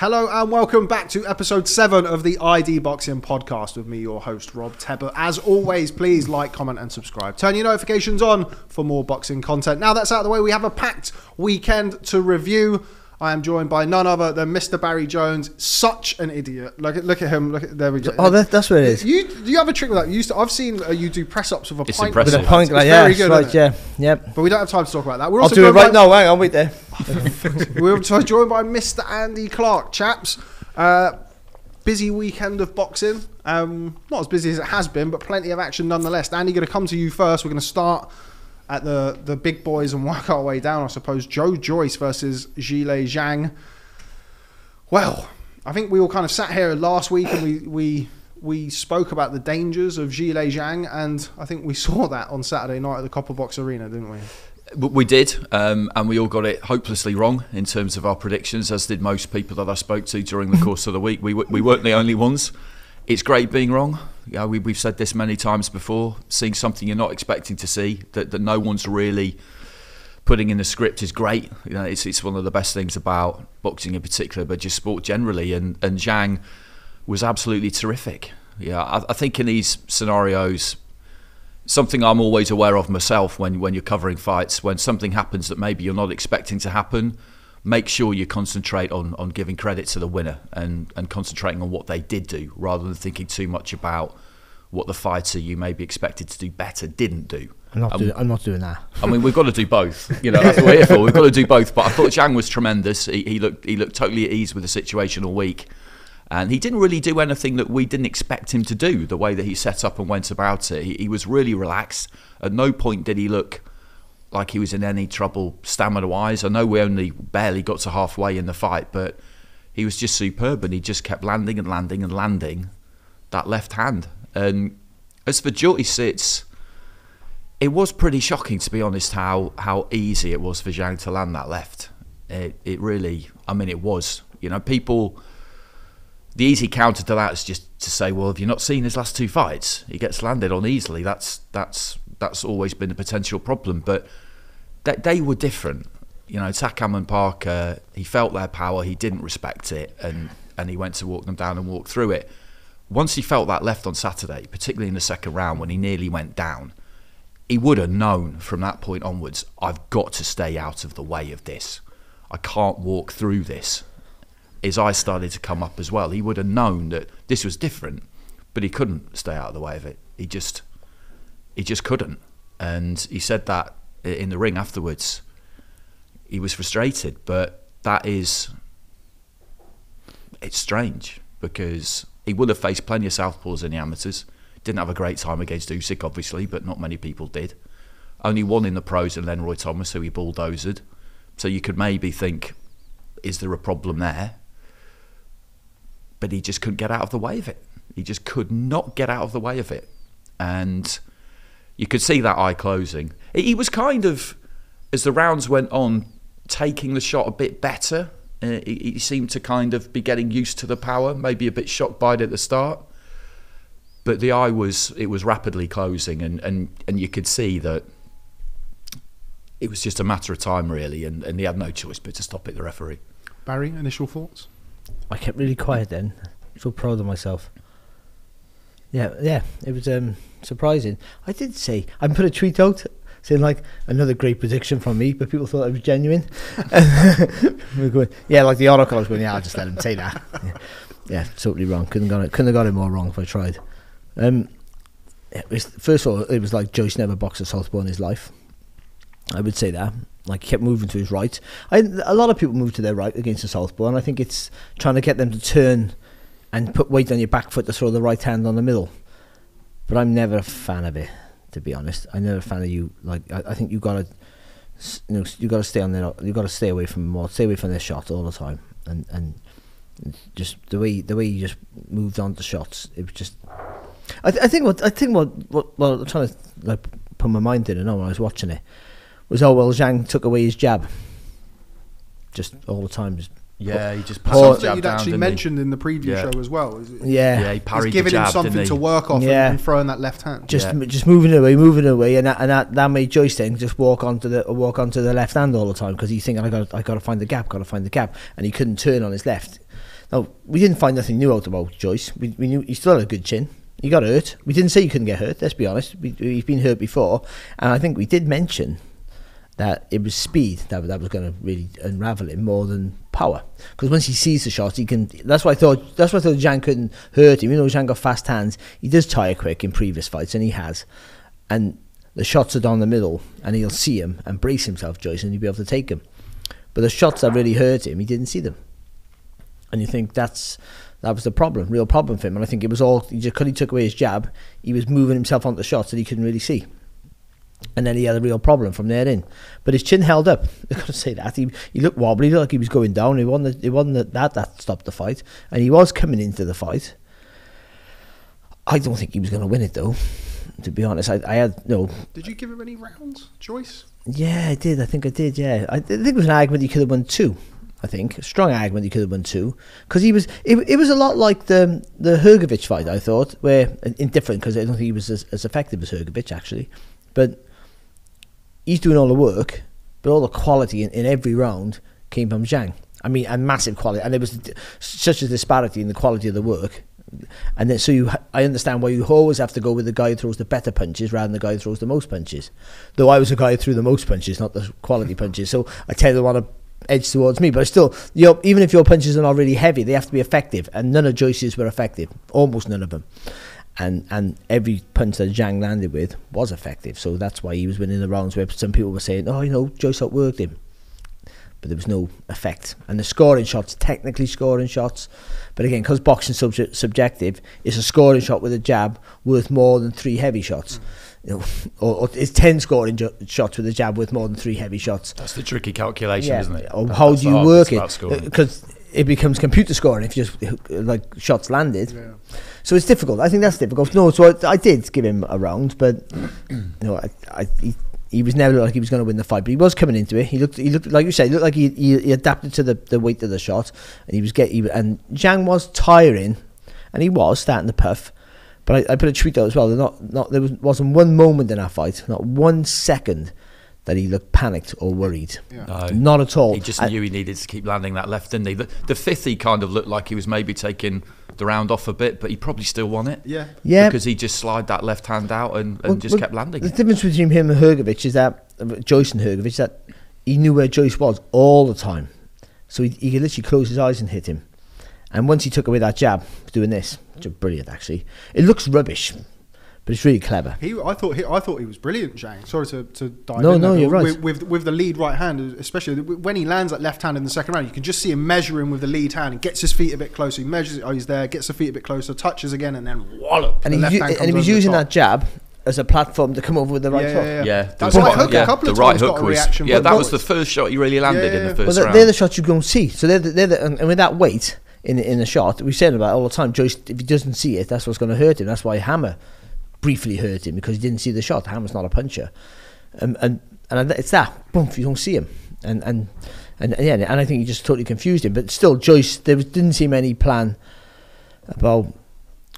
Hello and welcome back to episode 7 of the ID Boxing podcast with me, your host, Rob Tebber. As always, please like, comment, and subscribe. Turn your notifications on for more boxing content. Now that's out of the way, we have a packed weekend to review. I am joined by none other than Mr. Barry Jones. Such an idiot. Look at look at him. Look at there we go. Oh, that, that's what it is. You you have a trick with that? You used to, I've seen uh, you do press ups with a It's pint. impressive. With a pint, It's like, yeah, very that's good, right, yeah, yep. But we don't have time to talk about that. We're I'll also do it right by- now. Hang on, wait there. We're also joined by Mr. Andy Clark, chaps. Uh, busy weekend of boxing. Um, not as busy as it has been, but plenty of action nonetheless. Andy, going to come to you first. We're going to start at the, the big boys and work our way down, I suppose. Joe Joyce versus Zhilei Zhang. Well, I think we all kind of sat here last week and we, we we spoke about the dangers of Zhilei Zhang, and I think we saw that on Saturday night at the Copper Box Arena, didn't we? We did, um, and we all got it hopelessly wrong in terms of our predictions, as did most people that I spoke to during the course of the week. We, we weren't the only ones. It's great being wrong. You know, we, we've said this many times before. Seeing something you're not expecting to see, that, that no one's really putting in the script is great. You know, it's, it's one of the best things about boxing in particular, but just sport generally. And, and Zhang was absolutely terrific. Yeah, I, I think in these scenarios, something I'm always aware of myself when when you're covering fights, when something happens that maybe you're not expecting to happen, make sure you concentrate on on giving credit to the winner and and concentrating on what they did do rather than thinking too much about what the fighter you may be expected to do better didn't do. I'm not, Um, doing, I'm not doing that. I mean, we've got to do both. You know, that's what we're here for. We've got to do both. But I thought Zhang was tremendous. He, he looked he looked totally at ease with the situation all week, and he didn't really do anything that we didn't expect him to do. The way that he set up and went about it, he, he was really relaxed. At no point did he look like he was in any trouble stamina wise. I know we only barely got to halfway in the fight, but he was just superb, and he just kept landing and landing and landing that left hand. And as for Joyce, it's it was pretty shocking to be honest how how easy it was for Zhang to land that left. It it really, I mean, it was. You know, people. The easy counter to that is just to say, well, have you not seen his last two fights? He gets landed on easily. That's that's that's always been a potential problem, but they were different. You know, Takam and Parker, he felt their power, he didn't respect it, and and he went to walk them down and walk through it. Once he felt that left on Saturday, particularly in the second round when he nearly went down, he would have known from that point onwards, I've got to stay out of the way of this. I can't walk through this. His eyes started to come up as well. He would have known that this was different, but he couldn't stay out of the way of it. He just, he just couldn't. And he said that in the ring afterwards. He was frustrated, but that is, it's strange because he would have faced plenty of southpaws in the amateurs. Didn't have a great time against Usyk, obviously, but not many people did. Only one in the pros and then Roy Thomas, who he bulldozed. So you could maybe think, is there a problem there? But he just couldn't get out of the way of it. He just could not get out of the way of it. And you could see that eye closing. He he was kind of, as the rounds went on, taking the shot a bit better. Uh, he, he seemed to kind of be getting used to the power, maybe a bit shocked by it at the start. But the eye was it was rapidly closing, and, and, and you could see that it was just a matter of time, really, and, and he had no choice but to stop it. The referee. Barry, initial thoughts? I kept really quiet then. So proud of myself. Yeah, yeah, it was um, surprising. I did say I put a tweet out saying like another great prediction from me, but people thought it was genuine. we going, yeah, like the oracle. Was going, yeah, I'll just let him say that. Yeah, yeah totally wrong. Couldn't got it. Couldn't have got it more wrong if I tried. Um, it was, first of all, it was like Joyce never boxed a southpaw in his life. I would say that. Like he kept moving to his right. I, a lot of people move to their right against the southpaw, and I think it's trying to get them to turn and put weight on your back foot to throw the right hand on the middle. But I'm never a fan of it, to be honest. I'm never a fan of you. Like I, I think you gotta, you know, you gotta stay on their, you gotta stay away from more, stay away from their shot all the time, and and just the way the way you just moved on to shots, it was just. I, th- I think what I think what what well I'm trying to like put my mind in. Know when I was watching it was oh well Zhang took away his jab, just all the time. Just Yeah, he just Or- passed the Something jab you'd down, actually didn't he? mentioned in the preview Yeah. show as well. Is it, yeah, Yeah, he He's parried the giving jab, him something to work off Yeah. and, and throwing that left hand. just Yeah. just moving away, moving away, and that, and that, that made Joyce then just walk onto the walk onto the left hand all the time because he's thinking I got I got to find the gap, got to find the gap, and he couldn't turn on his left. Now we didn't find nothing new out about Joyce. We, we knew he still had a good chin. He got hurt. We didn't say he couldn't get hurt. Let's be honest. We, he's been hurt before, and I think we did mention that it was speed that that was going to really unravel him more than power. Because once he sees the shot, he can. That's why I thought. That's why I thought Zhang couldn't hurt him. You know, Zhang got fast hands. He does tire quick in previous fights, and he has. And the shots are down the middle, and he'll see him and brace himself, Joyce, and he'll be able to take him. But the shots that really hurt him, he didn't see them. And you think that's that was the problem, real problem for him. And I think it was all he just because he took away his jab, he was moving himself onto shots that he couldn't really see. And then he had a real problem from there in. But his chin held up. I've got to say that. He, he looked wobbly, he looked like he was going down. It wasn't, it wasn't that that stopped the fight. And he was coming into the fight. I don't think he was going to win it, though. To be honest, I, I had no. Did you give him any rounds, Joyce? Yeah, I did. I think I did. Yeah, I, I think it was an argument he could have won two. I think a strong argument he could have won two because he was. It, it was a lot like the the Hrgovic fight. I thought, where in different because I don't think he was as, as effective as Hrgovic actually, but he's doing all the work, but all the quality in, in every round came from Zhang. I mean, and massive quality, and there was such a disparity in the quality of the work. And then, so you, I understand why you always have to go with the guy who throws the better punches rather than the guy who throws the most punches. Though I was a guy who threw the most punches, not the quality punches, so I tend to want to edge towards me. But still, your, even if your punches are not really heavy, they have to be effective, and none of Joyce's were effective, almost none of them. and and every punch that Zhang landed with was effective. So that's why he was winning the rounds where some people were saying, "Oh, you know, Joyce outworked him," but there was no effect. And the scoring shots, technically scoring shots, but again, because boxing sub- subjective, it's a scoring shot with a jab worth more than three heavy shots. Mm. You know, or, or it's 10 scoring jo- shots with a jab worth more than three heavy shots. That's the tricky calculation, yeah. isn't it? Or that, how do you hard, work it? Because it becomes computer scoring if just like shots landed. Yeah. So it's difficult. I think that's difficult. No, so I, I did give him a round, but you know, I, I he, he was never looked like he was going to win the fight, but he was coming into it. He looked, he looked like you said, he looked like he, he, he adapted to the, the weight of the shot, and he was getting. And Zhang was tiring, and he was starting to puff. But I, I put a tweet out as well. There not, not there was, wasn't one moment in that fight, not one second, that he looked panicked or worried. Yeah. No. Not at all. He just And- knew he needed to keep landing that left, didn't he? The, the fifth, he kind of looked like he was maybe taking the round off a bit, but he probably still won it. Yeah. Yeah. Because he just slid that left hand out and, and Well- just well, kept landing. The it. difference between him and Hrgovic is that uh, Joyce and Hrgovic that he knew where Joyce was all the time, so he, he could literally close his eyes and hit him. And once he took away that jab, doing this, which is brilliant actually. It looks rubbish, but it's really clever. He, I thought he, I thought he was brilliant, Zhang. Sorry to, to dive No, in no, there, you're right. With, with with the lead right hand, especially when he lands that left hand in the second round, you can just see him measuring with the lead hand. He gets his feet a bit closer. He measures. it, Oh, he's there. Gets the feet a bit closer. Touches again, and then wallop. And the he, left u- hand and he was using that jab as a platform to come over with the right Yeah, hook. yeah, yeah. Yeah, That's the right right- hook. yeah, a couple the of right times got hook a was reaction. yeah. That was the first shot he really landed Yeah, in yeah. the first they're, round. they're the shots you don't see. So they're the, they're the, and with that weight in in the shot, we said about it all the time. Joyce, if he doesn't see it, that's what's going to hurt him. That's why Hammer briefly hurt him because he didn't see the shot. Hammer's not a puncher, um, and and and it's that boom. You don't see him, and and and, and yeah, and I think he just totally confused him. But still, Joyce, there was, didn't seem any plan about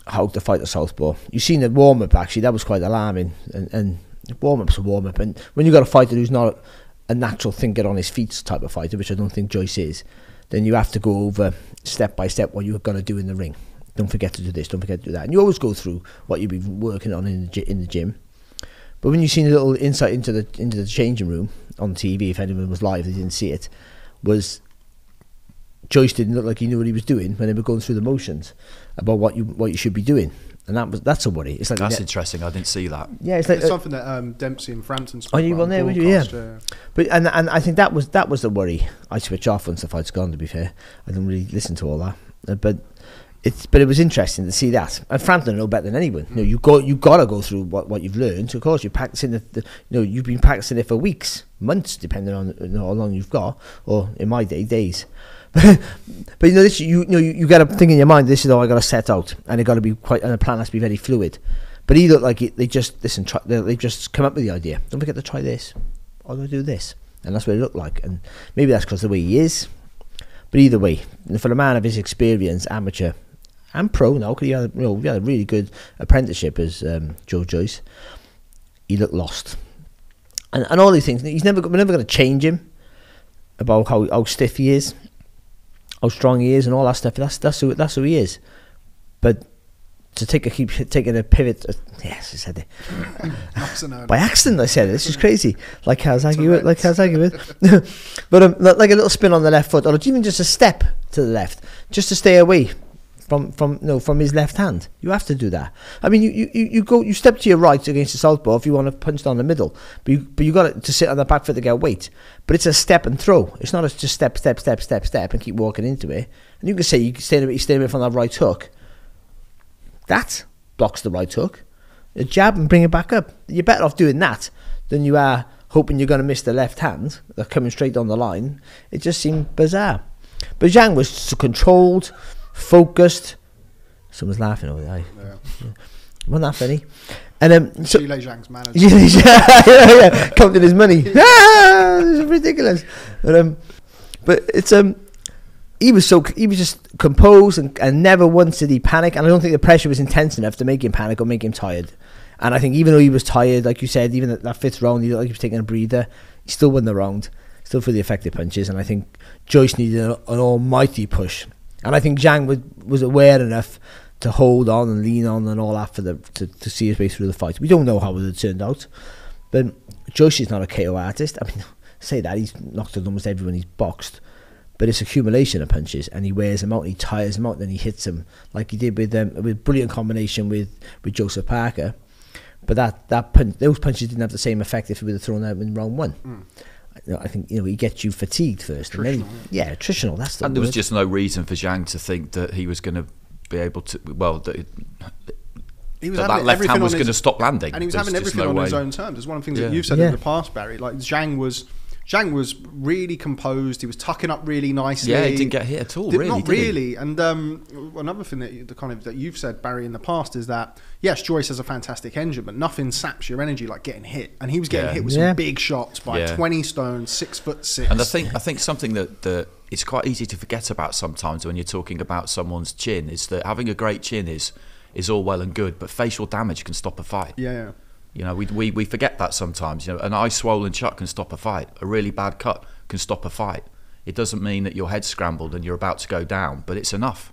how to fight the southpaw. You seen the warm up actually. That was quite alarming, and and warm up's a warm up, and when you have got a fighter who's not a natural thinker on his feet type of fighter, which I don't think Joyce is, then you have to go over step by step what you're going to do in the ring. Don't forget to do this. Don't forget to do that. And you always go through what you've been working on in the, in the gym. But when you've seen a little insight into the into the changing room on TV, if anyone was live, they didn't see it, was Joyce didn't look like he knew what he was doing when they were going through the motions about what you what you should be doing, and that was that's a worry. It's like That's ne- interesting. I didn't see that. yeah, it's like It's uh, something that um, Dempsey and Frampton spoke Oh, you about were there, on you? Yeah. broadcast, But and and I think that was that was the worry. I switch off once the fight's gone. To be fair, I didn't really listen to all that. Uh, but it's but it was interesting to see that. And Frampton know better than anyone. You know, you go you gotta go through what, what you've learned. Of course, you're practicing it. The, you know, you've been practicing it for weeks, months, depending on you know, how long you've got, or in my day, days. but you know, this you, you know you, you got to think in your mind. This is how I got to set out, and it got to be quite, and the plan has to be very fluid. But he looked like they just listen. Try, they, they just come up with the idea. Don't forget to try this. I'm to do this, and that's what it looked like. And maybe that's because the way he is. But either way, for a man of his experience, amateur and pro now, because he had, you know, he had a really good apprenticeship as um, Joe Joyce, he looked lost. And and all these things, he's never we're never going to change him about how how stiff he is. how strong he is and all that stuff. That's that's who that's who he is. But to take a keep taking a pivot, uh, yes, I said it by accident. I said it. This is crazy. Like Kawasaki, with, like. Kawasaki with. but um, like a little spin on the left foot, or even just a step to the left, just to stay away from from no from his left hand. You have to do that. I mean, you, you, you go you step to your right against the southpaw if you want to punch down the middle, but you but you got to sit on the back foot to get weight. But it's a step and throw. It's not a just step step step step step and keep walking into it. And you can say you stay you stay away from that right hook. That blocks the right hook. A jab and bring it back up. You're better off doing that than you are hoping you're going to miss the left hand. They're coming straight down the line. It just seemed bizarre. But Zhang was controlled, focused. Someone's laughing over there. Yeah. Wasn't that funny? And um, so, Zhang's manager. yeah, yeah, yeah, counting his money. ah, this is ridiculous. But um, but it's um, he was so he was just composed and, and never once did he panic. And I don't think the pressure was intense enough to make him panic or make him tired. And I think even though he was tired, like you said, even at that fifth round, he looked like he was taking a breather. He still won the round, still for the effective punches. And I think Joyce needed an, an almighty push. And I think Zhang was was aware enough to hold on and lean on and all that for the to, to see his way through the fight. We don't know how it had turned out, but Joyce is not a KO artist. I mean, say that he's knocked out almost everyone he's boxed, but it's accumulation of punches, and he wears them out, he tires them out, then he hits them like he did with um, with brilliant combination with with Joseph Parker. But that that punch, those punches didn't have the same effect if he would have thrown out in round one. Know, I think you know he gets you fatigued first, and then he- yeah, attritional. That's the And there was just no reason for Zhang to think that he was going to be able to. Well, that, He was that, having that left everything hand was going to stop landing. and he was There's having just everything no on his own terms. It's one of the things Yeah. that you've said Yeah. in the past, Barry. Like Zhang was, Zhang was really composed. He was tucking up really nicely. Yeah, he didn't get hit at all. Did- really, not did he? really. And um, another thing that you, the kind of that you've said, Barry, in the past is that yes, Joyce has a fantastic engine, but nothing saps your energy like getting hit. And he was getting Yeah. hit with Yeah. some big shots by Yeah. twenty stone, six foot six. And I think I think something that, that it's quite easy to forget about sometimes when you're talking about someone's chin is that having a great chin is is all well and good, but facial damage can stop a fight. yeah, yeah. You know, we, we, we forget that sometimes. You know, an eye swollen shut can stop a fight. A really bad cut can stop a fight. It doesn't mean that your head's scrambled and you're about to go down, but it's enough.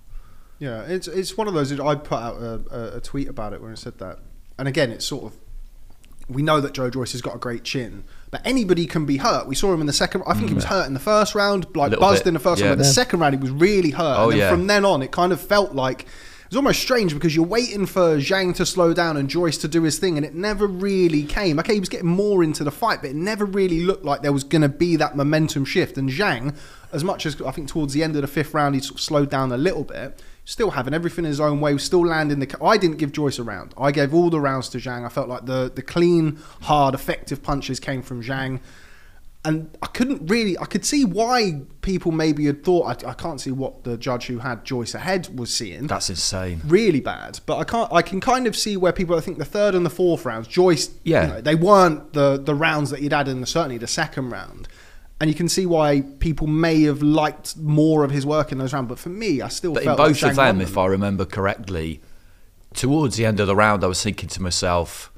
Yeah, it's it's one of those. I put out a, a, tweet about it when I said that, and again, it's sort of we know that Joe Joyce has got a great chin, but anybody can be hurt. We saw him in the second. I think he was mm. hurt in the first round, like buzzed bit, in the first yeah. round. But the Yeah. second round, he was really hurt. Oh, and then yeah. from then on, it kind of felt like. It was almost strange because you're waiting for Zhang to slow down and Joyce to do his thing, and it never really came. Okay, he was getting more into the fight, but it never really looked like there was going to be that momentum shift. And Zhang, as much as I think towards the end of the fifth round, he sort of slowed down a little bit, still having everything in his own way, still landing the. I didn't give Joyce a round. I gave all the rounds to Zhang. I felt like the the clean, hard, effective punches came from Zhang. And I couldn't really, I could see why people maybe had thought, I, I can't see what the judge who had Joyce ahead was seeing That's insane. really bad. But I can't. I can kind of see where people. I think the third and the fourth rounds, Joyce. Yeah. you know, they weren't the the rounds that he'd had in the certainly the second round, and you can see why people may have liked more of his work in those rounds. But for me, I still But in both like of Zhang them, if I remember correctly, towards the end of the round, I was thinking to myself,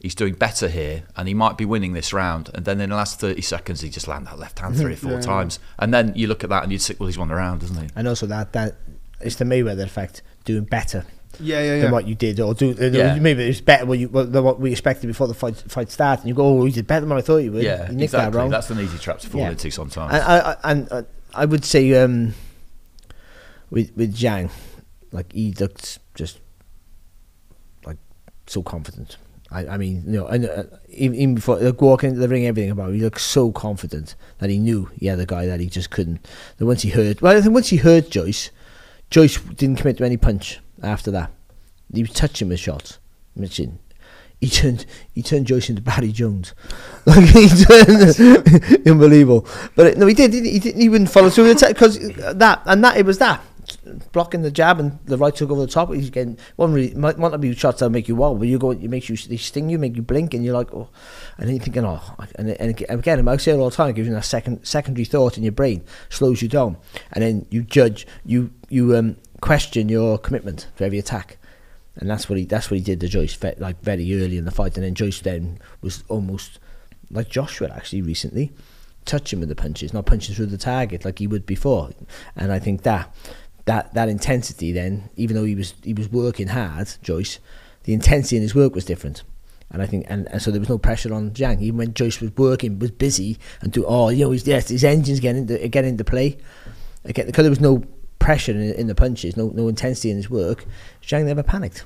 he's doing better here and he might be winning this round. And then in the last 30 seconds, he just landed that left hand three or four Yeah. times. And then you look at that and you'd think, well, he's won the round, doesn't he? and also that that it's the Mayweather effect, doing better Yeah, yeah, yeah. than what you did, or do uh, Yeah. maybe it's better what you what, than what we expected before the fight fight started. And you go, oh, you did better than I thought you would. Yeah, you exactly. that wrong. That's an easy trap to fall Yeah. into sometimes. And I, I, and I would say um, with with Zhang, like he looked just like so confident. I, I mean, you know, and uh, even before like walking into the ring, everything about him, he looked so confident that he knew he had a guy that he just couldn't. That once he heard, well, I think once he heard Joyce, Joyce didn't commit to any punch after that. He was touching with shots, mentioned. He turned, he turned Joyce into Barry Jones. Like he turned, unbelievable. But no, he did. He, he didn't even follow through the because uh, that and that it was that. Blocking the jab and the right hook over the top. He's getting one really might to be shots that make you wow, but you go, it makes you they sting you, make you blink, and you're like, oh, and then you're thinking, oh, and and again, I say it all the time, it gives you that second secondary thought in your brain, slows you down, and then you judge, you you um question your commitment to every attack. And that's what he that's what he did to Joyce like very early in the fight, and then Joyce then was almost like Joshua actually recently touching with the punches, not punching through the target like he would before. And I think that that that intensity then, even though he was he was working hard, Joyce, the intensity in his work was different. And I think, and, and so there was no pressure on Zhang. Even when Joyce was working, was busy and do, oh, you know, his, yes, his engine's getting into, getting into play. Again, because there was no pressure in, in the punches, no no intensity in his work, Zhang never panicked.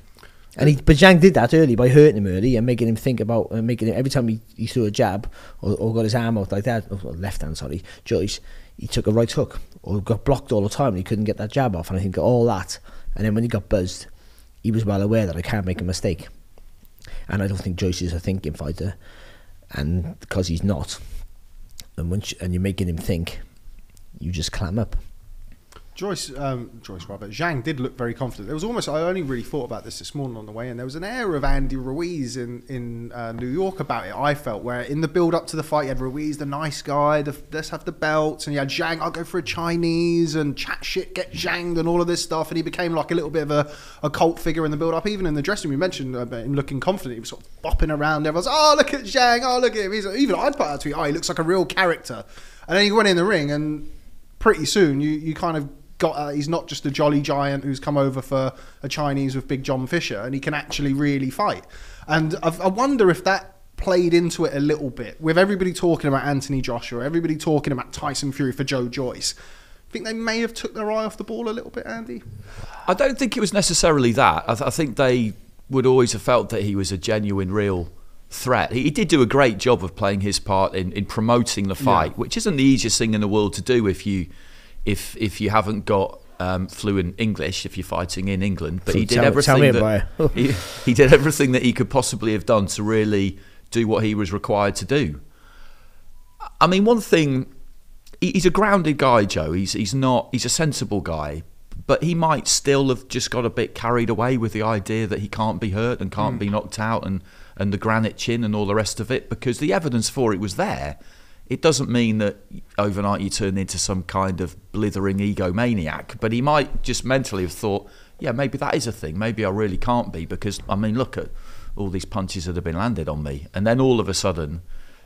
And he, but Zhang did that early by hurting him early and making him think about uh, making him every time he, he threw a jab or, or got his arm out like that, or left hand, sorry, Joyce, he took a right hook or got blocked all the time and he couldn't get that jab off. And I think all that, and then when he got buzzed, he was well aware that I can't make a mistake. And I don't think Joyce is a thinking fighter, and because he's not, and once you, and you're making him think, you just clam up. Joyce, um, Joyce rather, Zhang did look very confident. There was almost, I only really thought about this this morning on the way, and there was an air of Andy Ruiz in, in uh, New York about it, I felt, where in the build up to the fight, you had Ruiz, the nice guy, the, let's have the belts, and you had Zhang, I'll go for a Chinese, and chat shit, get Zhang, and all of this stuff, and he became like a little bit of a, a cult figure in the build up. Even in the dressing room, you mentioned uh, him looking confident, he was sort of bopping around, everyone's, oh, look at Zhang, oh, look at him. He's, even I'd put out a tweet, oh, he looks like a real character. And then he went in the ring, and pretty soon you, you kind of got uh, he's not just a jolly giant who's come over for a Chinese with Big John Fisher, and he can actually really fight. And I, I wonder if that played into it a little bit with everybody talking about Anthony Joshua, everybody talking about Tyson Fury for Joe Joyce. I think they may have took their eye off the ball a little bit, Andy. I don't think it was necessarily that. I, th- I think they would always have felt that he was a genuine, real threat. He, he did do a great job of playing his part in, in promoting the fight, Yeah. which isn't the easiest thing in the world to do if you if if you haven't got um, fluent English if you're fighting in England. But he did Tell- tell everything about that he, he did everything that he could possibly have done to really do what he was required to do. I mean, one thing he- he's a grounded guy, Joe. He's he's not he's a sensible guy, but he might still have just got a bit carried away with the idea that he can't be hurt and can't be knocked out and and the granite chin and all the rest of it because the evidence for it was there. It doesn't mean that overnight you turn into some kind of blithering egomaniac, but he might just mentally have thought, yeah, maybe that is a thing. Maybe I really can't be because I mean, look at all these punches that have been landed on me, and then all of a sudden,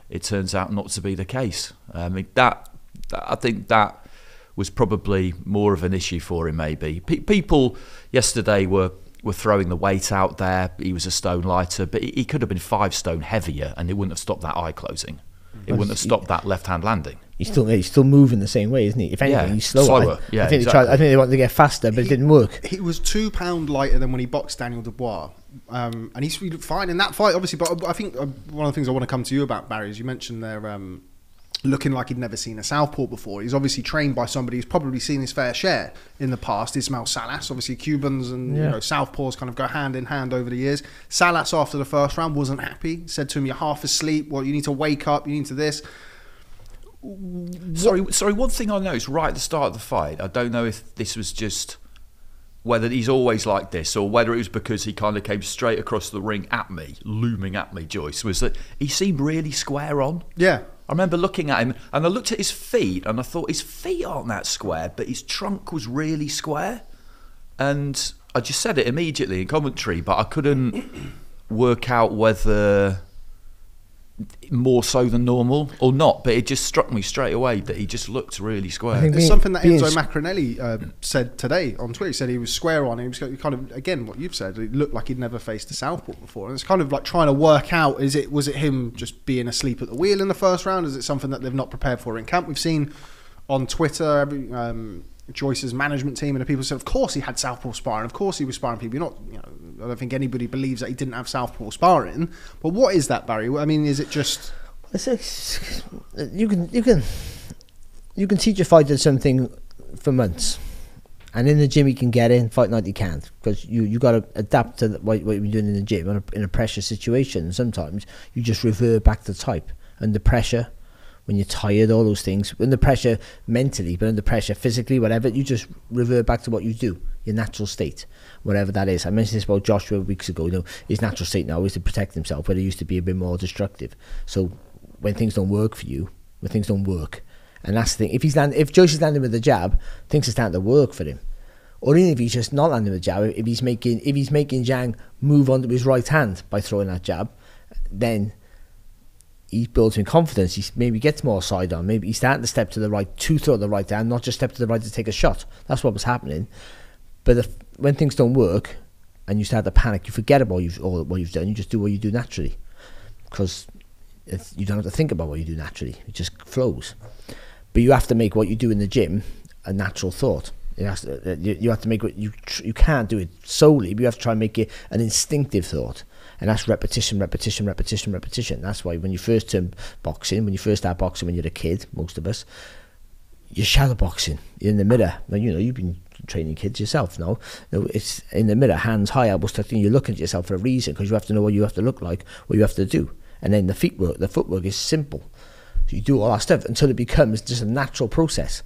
it turns out not to be the case. I mean, that I think that was probably more of an issue for him. Maybe Pe- people yesterday were were throwing the weight out there. He was a stone lighter, but he could have been five stone heavier, and it wouldn't have stopped that eye closing. It wouldn't have stopped that left hand landing. He's still he's still moving the same way, isn't he? If anything, Yeah, he's slower. slower. I, Yeah, I think they tried. I think they wanted to get faster, but it didn't work. He was two pound lighter than when he boxed Daniel Dubois, um, and he's fine in that fight, obviously. But I think uh, one of the things I want to come to you about Barry is you mentioned there. Um, Looking like he'd never seen a southpaw before. He's obviously trained by somebody who's probably seen his fair share in the past. Ismail Salas, obviously Cubans and you know southpaws kind of go hand in hand over the years. Salas after the first round wasn't happy. Said to him, "You're half asleep. Well, you need to wake up. You need to this." Sorry, sorry. One thing I noticed right at the start of the fight, I don't know if this was just whether he's always like this or whether it was because he kind of came straight across the ring at me, looming at me. Joyce was that he seemed really square on. Yeah, I remember looking at him and I looked at his feet and I thought his feet aren't that square, but his trunk was really square. And I just said it immediately in commentary, but I couldn't work out whether more so than normal or not. But it just struck me straight away that he just looked really square. I think There's being- something that being Enzo s- Maccarinelli uh, said today on Twitter. He said he was square on. He was kind of again what you've said. It looked like he'd never faced a southpaw before, and it's kind of like trying to work out: is it was it him just being asleep at the wheel in the first round? Is it something that they've not prepared for in camp? We've seen on Twitter every. Um, Joyce's management team and the people said, of course he had southpaw sparring. Of course he was sparring people. You're not, you know, I don't think anybody believes that he didn't have southpaw sparring. But what is that, Barry? I mean, is it just It's, it's, you can you can you can teach a fighter something for months, and in the gym you can get in. Fight night you can't because you you got to adapt to what, what you're doing in the gym in a, in a pressure situation. Sometimes you just revert back to type under pressure. When you're tired, all those things. Under pressure mentally, but under pressure physically, whatever, you just revert back to what you do, your natural state, whatever that is. I mentioned this about Joshua weeks ago. You know, his natural state now is to protect himself, where he used to be a bit more destructive. So when things don't work for you, when things don't work, and that's the thing. If he's land, if is landing with a jab, things are starting to work for him. Or even if he's just not landing with a jab, if he's making if he's making Zhang move onto his right hand by throwing that jab, then he builds in confidence. He maybe gets more side on. Maybe he's starting to step to the right to throw the right down, not just step to the right to take a shot. That's what was happening. But if, when things don't work and you start to panic, you forget about you've, all what you've done. You just do what you do naturally because you don't have to think about what you do naturally. It just flows. But you have to make what you do in the gym a natural thought. To, uh, you, you have to make what you you can't do it solely, but you have to try and make it an instinctive thought and that's repetition, repetition, repetition, repetition. That's why when you first turn boxing, when you first start boxing when you're a kid, most of us, you're shadow boxing. You're in the mirror. Well, you know, you've been training kids yourself no? no it's in the mirror, hands high, elbows in. You're looking at yourself for a reason because you have to know what you have to look like, what you have to do. And then the feet work, the footwork is simple. So you do all that stuff until it becomes just a natural process.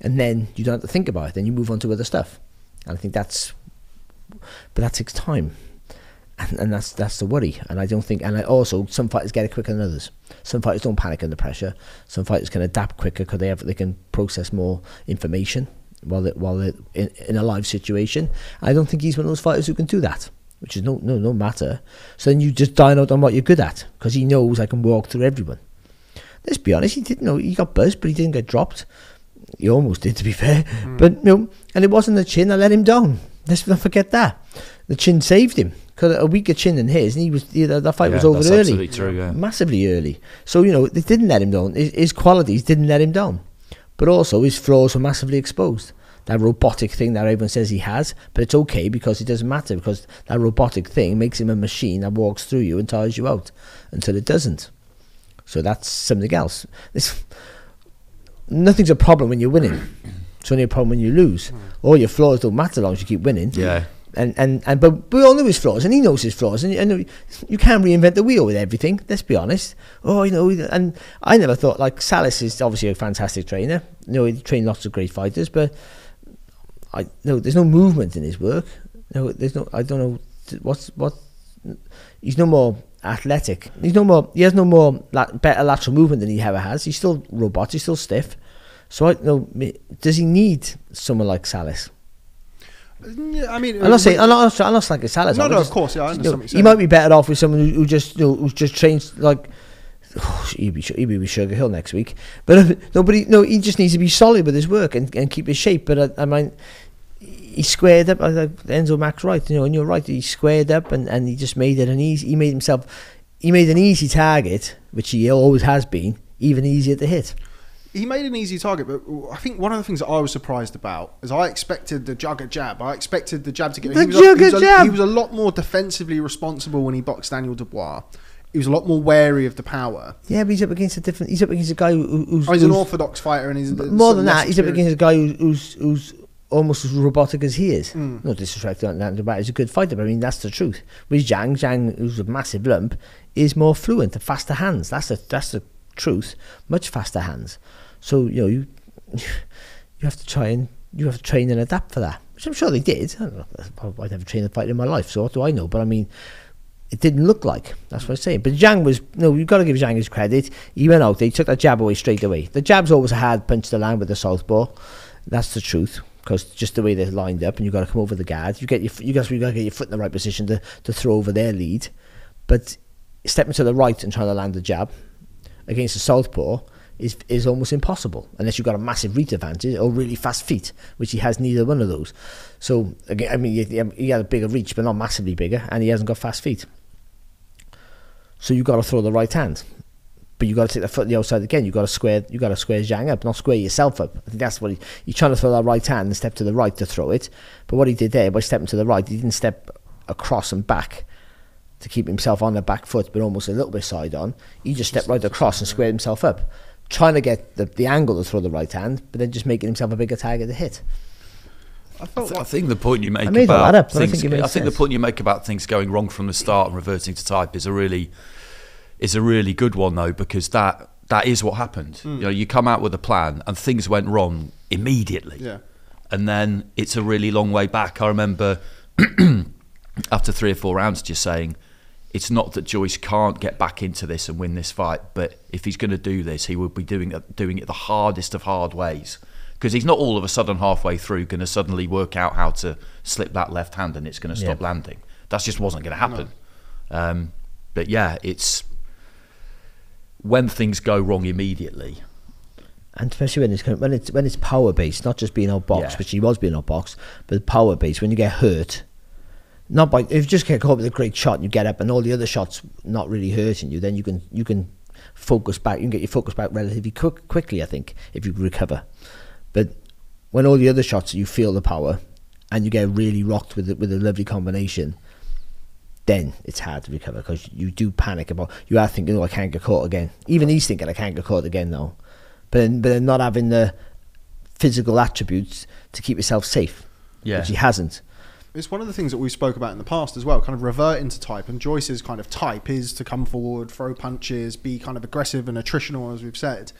And then you don't have to think about it. Then you move on to other stuff. And I think that's, but that takes time and, and that's that's the worry. And I don't think, and I also some fighters get it quicker than others. Some fighters don't panic under pressure. Some fighters can adapt quicker because they have they can process more information while they, while they're in, in a live situation. I don't think he's one of those fighters who can do that, which is no no no matter. So then you just dine out on what you're good at because he knows I can walk through everyone. Let's be honest, he didn't know he got buzzed, but he didn't get dropped. He almost did, to be fair. Mm. But you know, and it wasn't the chin. that let him down. Let's not forget that. The chin saved him because a weaker chin than his, and he was you know, that fight yeah, was over early, absolutely true, yeah. massively early. So you know they didn't let him down. His, his, qualities didn't let him down, but also his flaws were massively exposed. That robotic thing that everyone says he has, but it's okay because it doesn't matter because that robotic thing makes him a machine that walks through you and tires you out until it doesn't. So that's something else. This, nothing's a problem when you're winning. It's only a problem when you lose. All your flaws don't matter as long as you keep winning. Yeah and, and, and but we all know his flaws, and he knows his flaws, and, and you can't reinvent the wheel with everything. Let's be honest. Oh, you know, and I never thought like Salas is obviously a fantastic trainer. You know, he trained lots of great fighters, but I no, there's no movement in his work. No, there's no. I don't know what's what. He's no more athletic. He's no more. He has no more la- better lateral movement than he ever has. He's still robot. He's still stiff. So I know. Does he need someone like Salas? Yeah, I mean, I'm not saying I'm not, I'm not like a Salazar. No, no, just, of course, yeah, I understand. You know, he might be better off with someone who, who just you know, who's just trained like. Oh, he'd be he'd be with Sugar Hill next week, but uh, nobody. No, he just needs to be solid with his work and, and keep his shape. But I, I mean, he squared up. Like Enzo Max right, you know, and you're right. He squared up and, and he just made it an easy. He made himself. He made an easy target, which he always has been, even easier to hit he made an easy target, but I think one of the things that I was surprised about is I expected the jugger jab. I expected the jab to get the he was, jugger a, he, was jab. A, he was a lot more defensively responsible when he boxed Daniel Dubois. He was a lot more wary of the power. Yeah, but he's up against a different. He's up against a guy who, who's. Oh, he's an orthodox fighter, and he's more than that. He's up against a guy who's who's, who's almost as robotic as he is. Mm. No disrespect to Dubois, he's a good fighter, but I mean that's the truth. With Zhang, Zhang, who's a massive lump, is more fluent, faster hands. That's the that's the truth. Much faster hands. So you know you you have to try and you have to train and adapt for that, which I'm sure they did. I I'd never trained a fight in my life, so what do I know? But I mean, it didn't look like. That's what I'm saying. But Zhang was no, you've got to give Zhang his credit. He went out, they took that jab away straight away. The jab's always a hard punch to land with the southpaw. That's the truth. Because just the way they're lined up, and you've got to come over the guard. You get your, you guys, you got to get your foot in the right position to, to throw over their lead. But stepping to the right and trying to land the jab against the southpaw, is is almost impossible unless you've got a massive reach advantage or really fast feet, which he has neither one of those. So again, I mean, he, he had a bigger reach, but not massively bigger, and he hasn't got fast feet. So you've got to throw the right hand, but you've got to take the foot the outside again. You've got to square, you've got to square Zhang up, not square yourself up. I think that's what he, he's trying to throw that right hand and step to the right to throw it. But what he did there by stepping to the right, he didn't step across and back to keep himself on the back foot, but almost a little bit side on. He just stepped right across and squared himself up trying to get the, the angle to throw the right hand, but then just making himself a bigger target to hit. I, th- I, think the point you make I about up, things, I, think, I think the point you make about things going wrong from the start and reverting to type is a really is a really good one though because that that is what happened. Mm. You know, you come out with a plan and things went wrong immediately. Yeah. And then it's a really long way back. I remember after three or four rounds just saying, it's not that Joyce can't get back into this and win this fight, but if he's going to do this, he will be doing it, doing it the hardest of hard ways. Because he's not all of a sudden halfway through going to suddenly work out how to slip that left hand and it's going to stop yeah. landing. That just wasn't going to happen. No. Um, but yeah, it's when things go wrong immediately, And especially when it's when it's when it's power based, not just being outboxed, Yeah. which he was being outboxed, but power based. When you get hurt, not by if you just get caught with a great shot, and you get up, and all the other shots not really hurting you, then you can you can focus back. You can get your focus back relatively quick, quickly. I think if you recover, but when all the other shots you feel the power, and you get really rocked with it with a lovely combination. Then it's hard to recover because you do panic about. You are thinking, "Oh, I can't get caught again." Even he's thinking, "I can't get caught again now." but then, but then not having the physical attributes to keep yourself safe, Yeah. which he hasn't. It's one of the things that we spoke about in the past as well, kind of reverting to type. And Joyce's kind of type is to come forward, throw punches, be kind of aggressive and attritional, as we've said.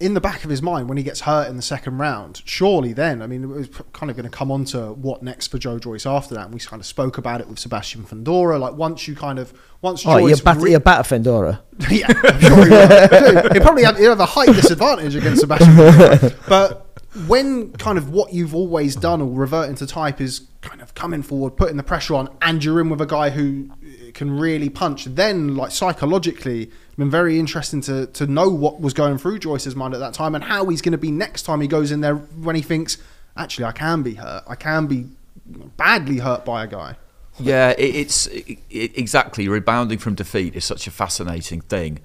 In the back of his mind, when he gets hurt in the second round, surely then, I mean, it was kind of going to come on to what next for Joe Joyce after that. And we kind of spoke about it with Sebastian Fundora. Like, once you kind of, once Oh, Joyce. you're bat- re- you're batter Fundora. yeah, sure he. He probably had, he'd have a height disadvantage against Sebastian. Vettel. but when kind of what you've always done or reverting to type is kind of coming forward, putting the pressure on, and you're in with a guy who uh, can really punch, then like psychologically, it's been very interesting to to know what was going through Joyce's mind at that time and how he's going to be next time he goes in there when he thinks, actually, I can be hurt, I can be badly hurt by a guy. Yeah, it, it's it, it- exactly rebounding from defeat is such a fascinating thing.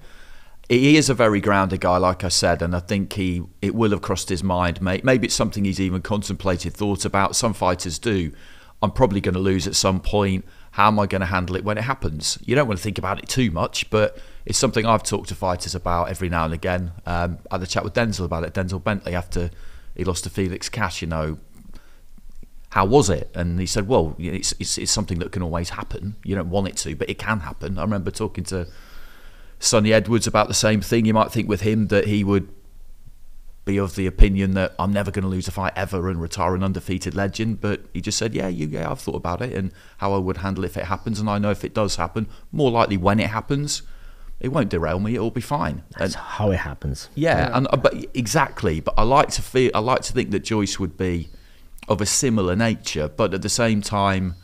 He is a very grounded guy, like I said, and I think he it will have crossed his mind. Maybe it's something he's even contemplated, thought about. Some fighters do. I'm probably going to lose at some point. How am I going to handle it when it happens? You don't want to think about it too much, but it's something I've talked to fighters about every now and again. Um, I had a chat with Denzel about it. Denzel Bentley after he lost to Felix Cash, you know, how was it? And he said, well, it's, it's, it's something that can always happen. You don't want it to, but it can happen. I remember talking to Sunny Edwards about the same thing. You might think with him that he would be of the opinion that I'm never going to lose a fight ever and retire an undefeated legend. But he just said, yeah, you, yeah, I've thought about it and how I would handle it if it happens. And I know if it does happen, more likely when it happens, it won't derail me. It'll be fine. That's And- how it happens. yeah, and uh, but exactly. But I like to feel. I like to think that Joyce would be of a similar nature, but at the same time,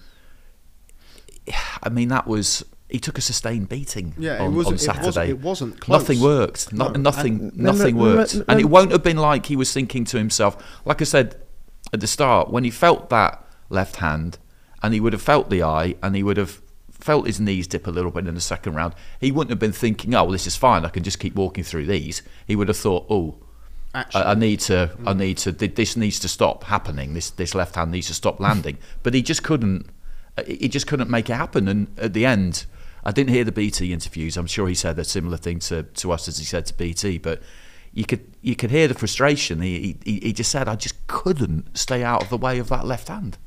I mean, that was he took a sustained beating Yeah, it on, wasn't- on it wasn't- Saturday. it wasn't close. Nothing worked. No, No. nothing. And nothing remember- worked. remember- and it won't have been like he was thinking to himself. Like I said at the start, when he felt that left hand, and he would have felt the eye, and he would have felt his knees dip a little bit in the second round. He wouldn't have been thinking, "Oh, well, this is fine. I can just keep walking through these." He would have thought, "Oh." Actually, I, I need to. I mm. need to. This needs to stop happening. This this left hand needs to stop landing. But he just couldn't. He just couldn't make it happen. And at the end, I didn't hear the BT interviews. I'm sure he said a similar thing to, to us as he said to BT. But you could you could hear the frustration. He, he he just said, I just couldn't stay out of the way of that left hand,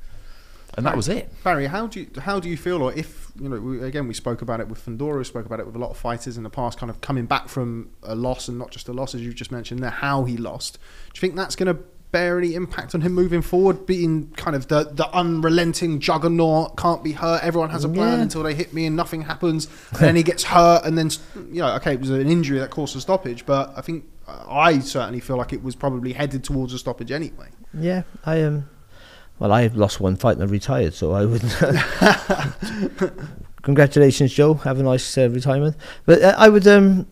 and that was it. Barry, how do you how do you feel, or if you know, we, again, we spoke about it with Fundora, we spoke about it with a lot of fighters in the past, kind of coming back from a loss and not just a loss, as you've just mentioned there, how he lost. Do you think that's going to bear any impact on him moving forward, being kind of the the unrelenting juggernaut, can't be hurt, everyone has a plan Yeah. until they hit me and nothing happens, and then he gets hurt, and then you know, okay, it was an injury that caused a stoppage, but I think I certainly feel like it was probably headed towards a stoppage anyway. Yeah, I am. Um, well, I have lost one fight and I've retired, so I wouldn't. Congratulations, Joe. Have a nice uh, retirement. But uh, I would um,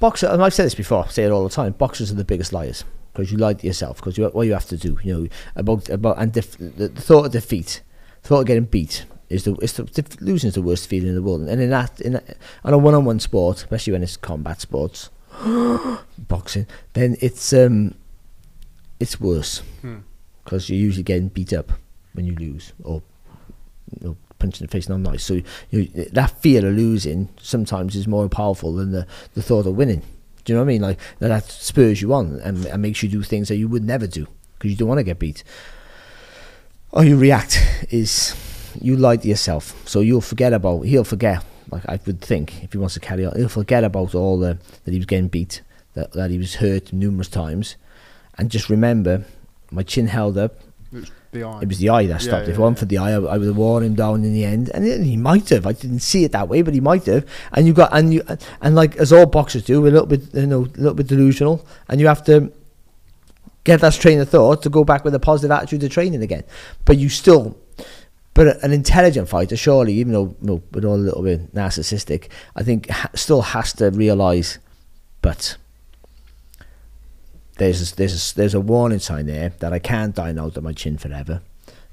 boxer. And I've said this before. I say it all the time. Boxers are the biggest liars because you lie to yourself. Because you, what you have to do, you know, about about and def, the, the thought of defeat, the thought of getting beat is the, is the losing is the worst feeling in the world. And in that, in that, on a one-on-one sport, especially when it's combat sports, boxing, then it's um, it's worse Hmm. because you're usually getting beat up when you lose or you know, punched in the face not nice. So you, that fear of losing sometimes is more powerful than the, the thought of winning. You know what I mean? Like that, that spurs you on and, and makes you do things that you would never do because you don't want to get beat. Or you react is you lie to yourself, so you'll forget about. He'll forget. Like I would think, if he wants to carry on, he'll forget about all the that he was getting beat, that that he was hurt numerous times, and just remember, my chin held up, It was it was the eye that stopped. yeah, if it wasn't yeah. for the eye, I, I would have worn him down in the end, and he might have. I didn't see it that way, but he might have. And you got and you and like as all boxers do, we're a little bit you know a little bit delusional, and you have to get that train of thought to go back with a positive attitude to training again. But you still But an intelligent fighter, surely, even though you know, with all a little bit narcissistic, I think ha- still has to realise, but there's a, there's there's a warning sign there that I can't dine out of my chin forever,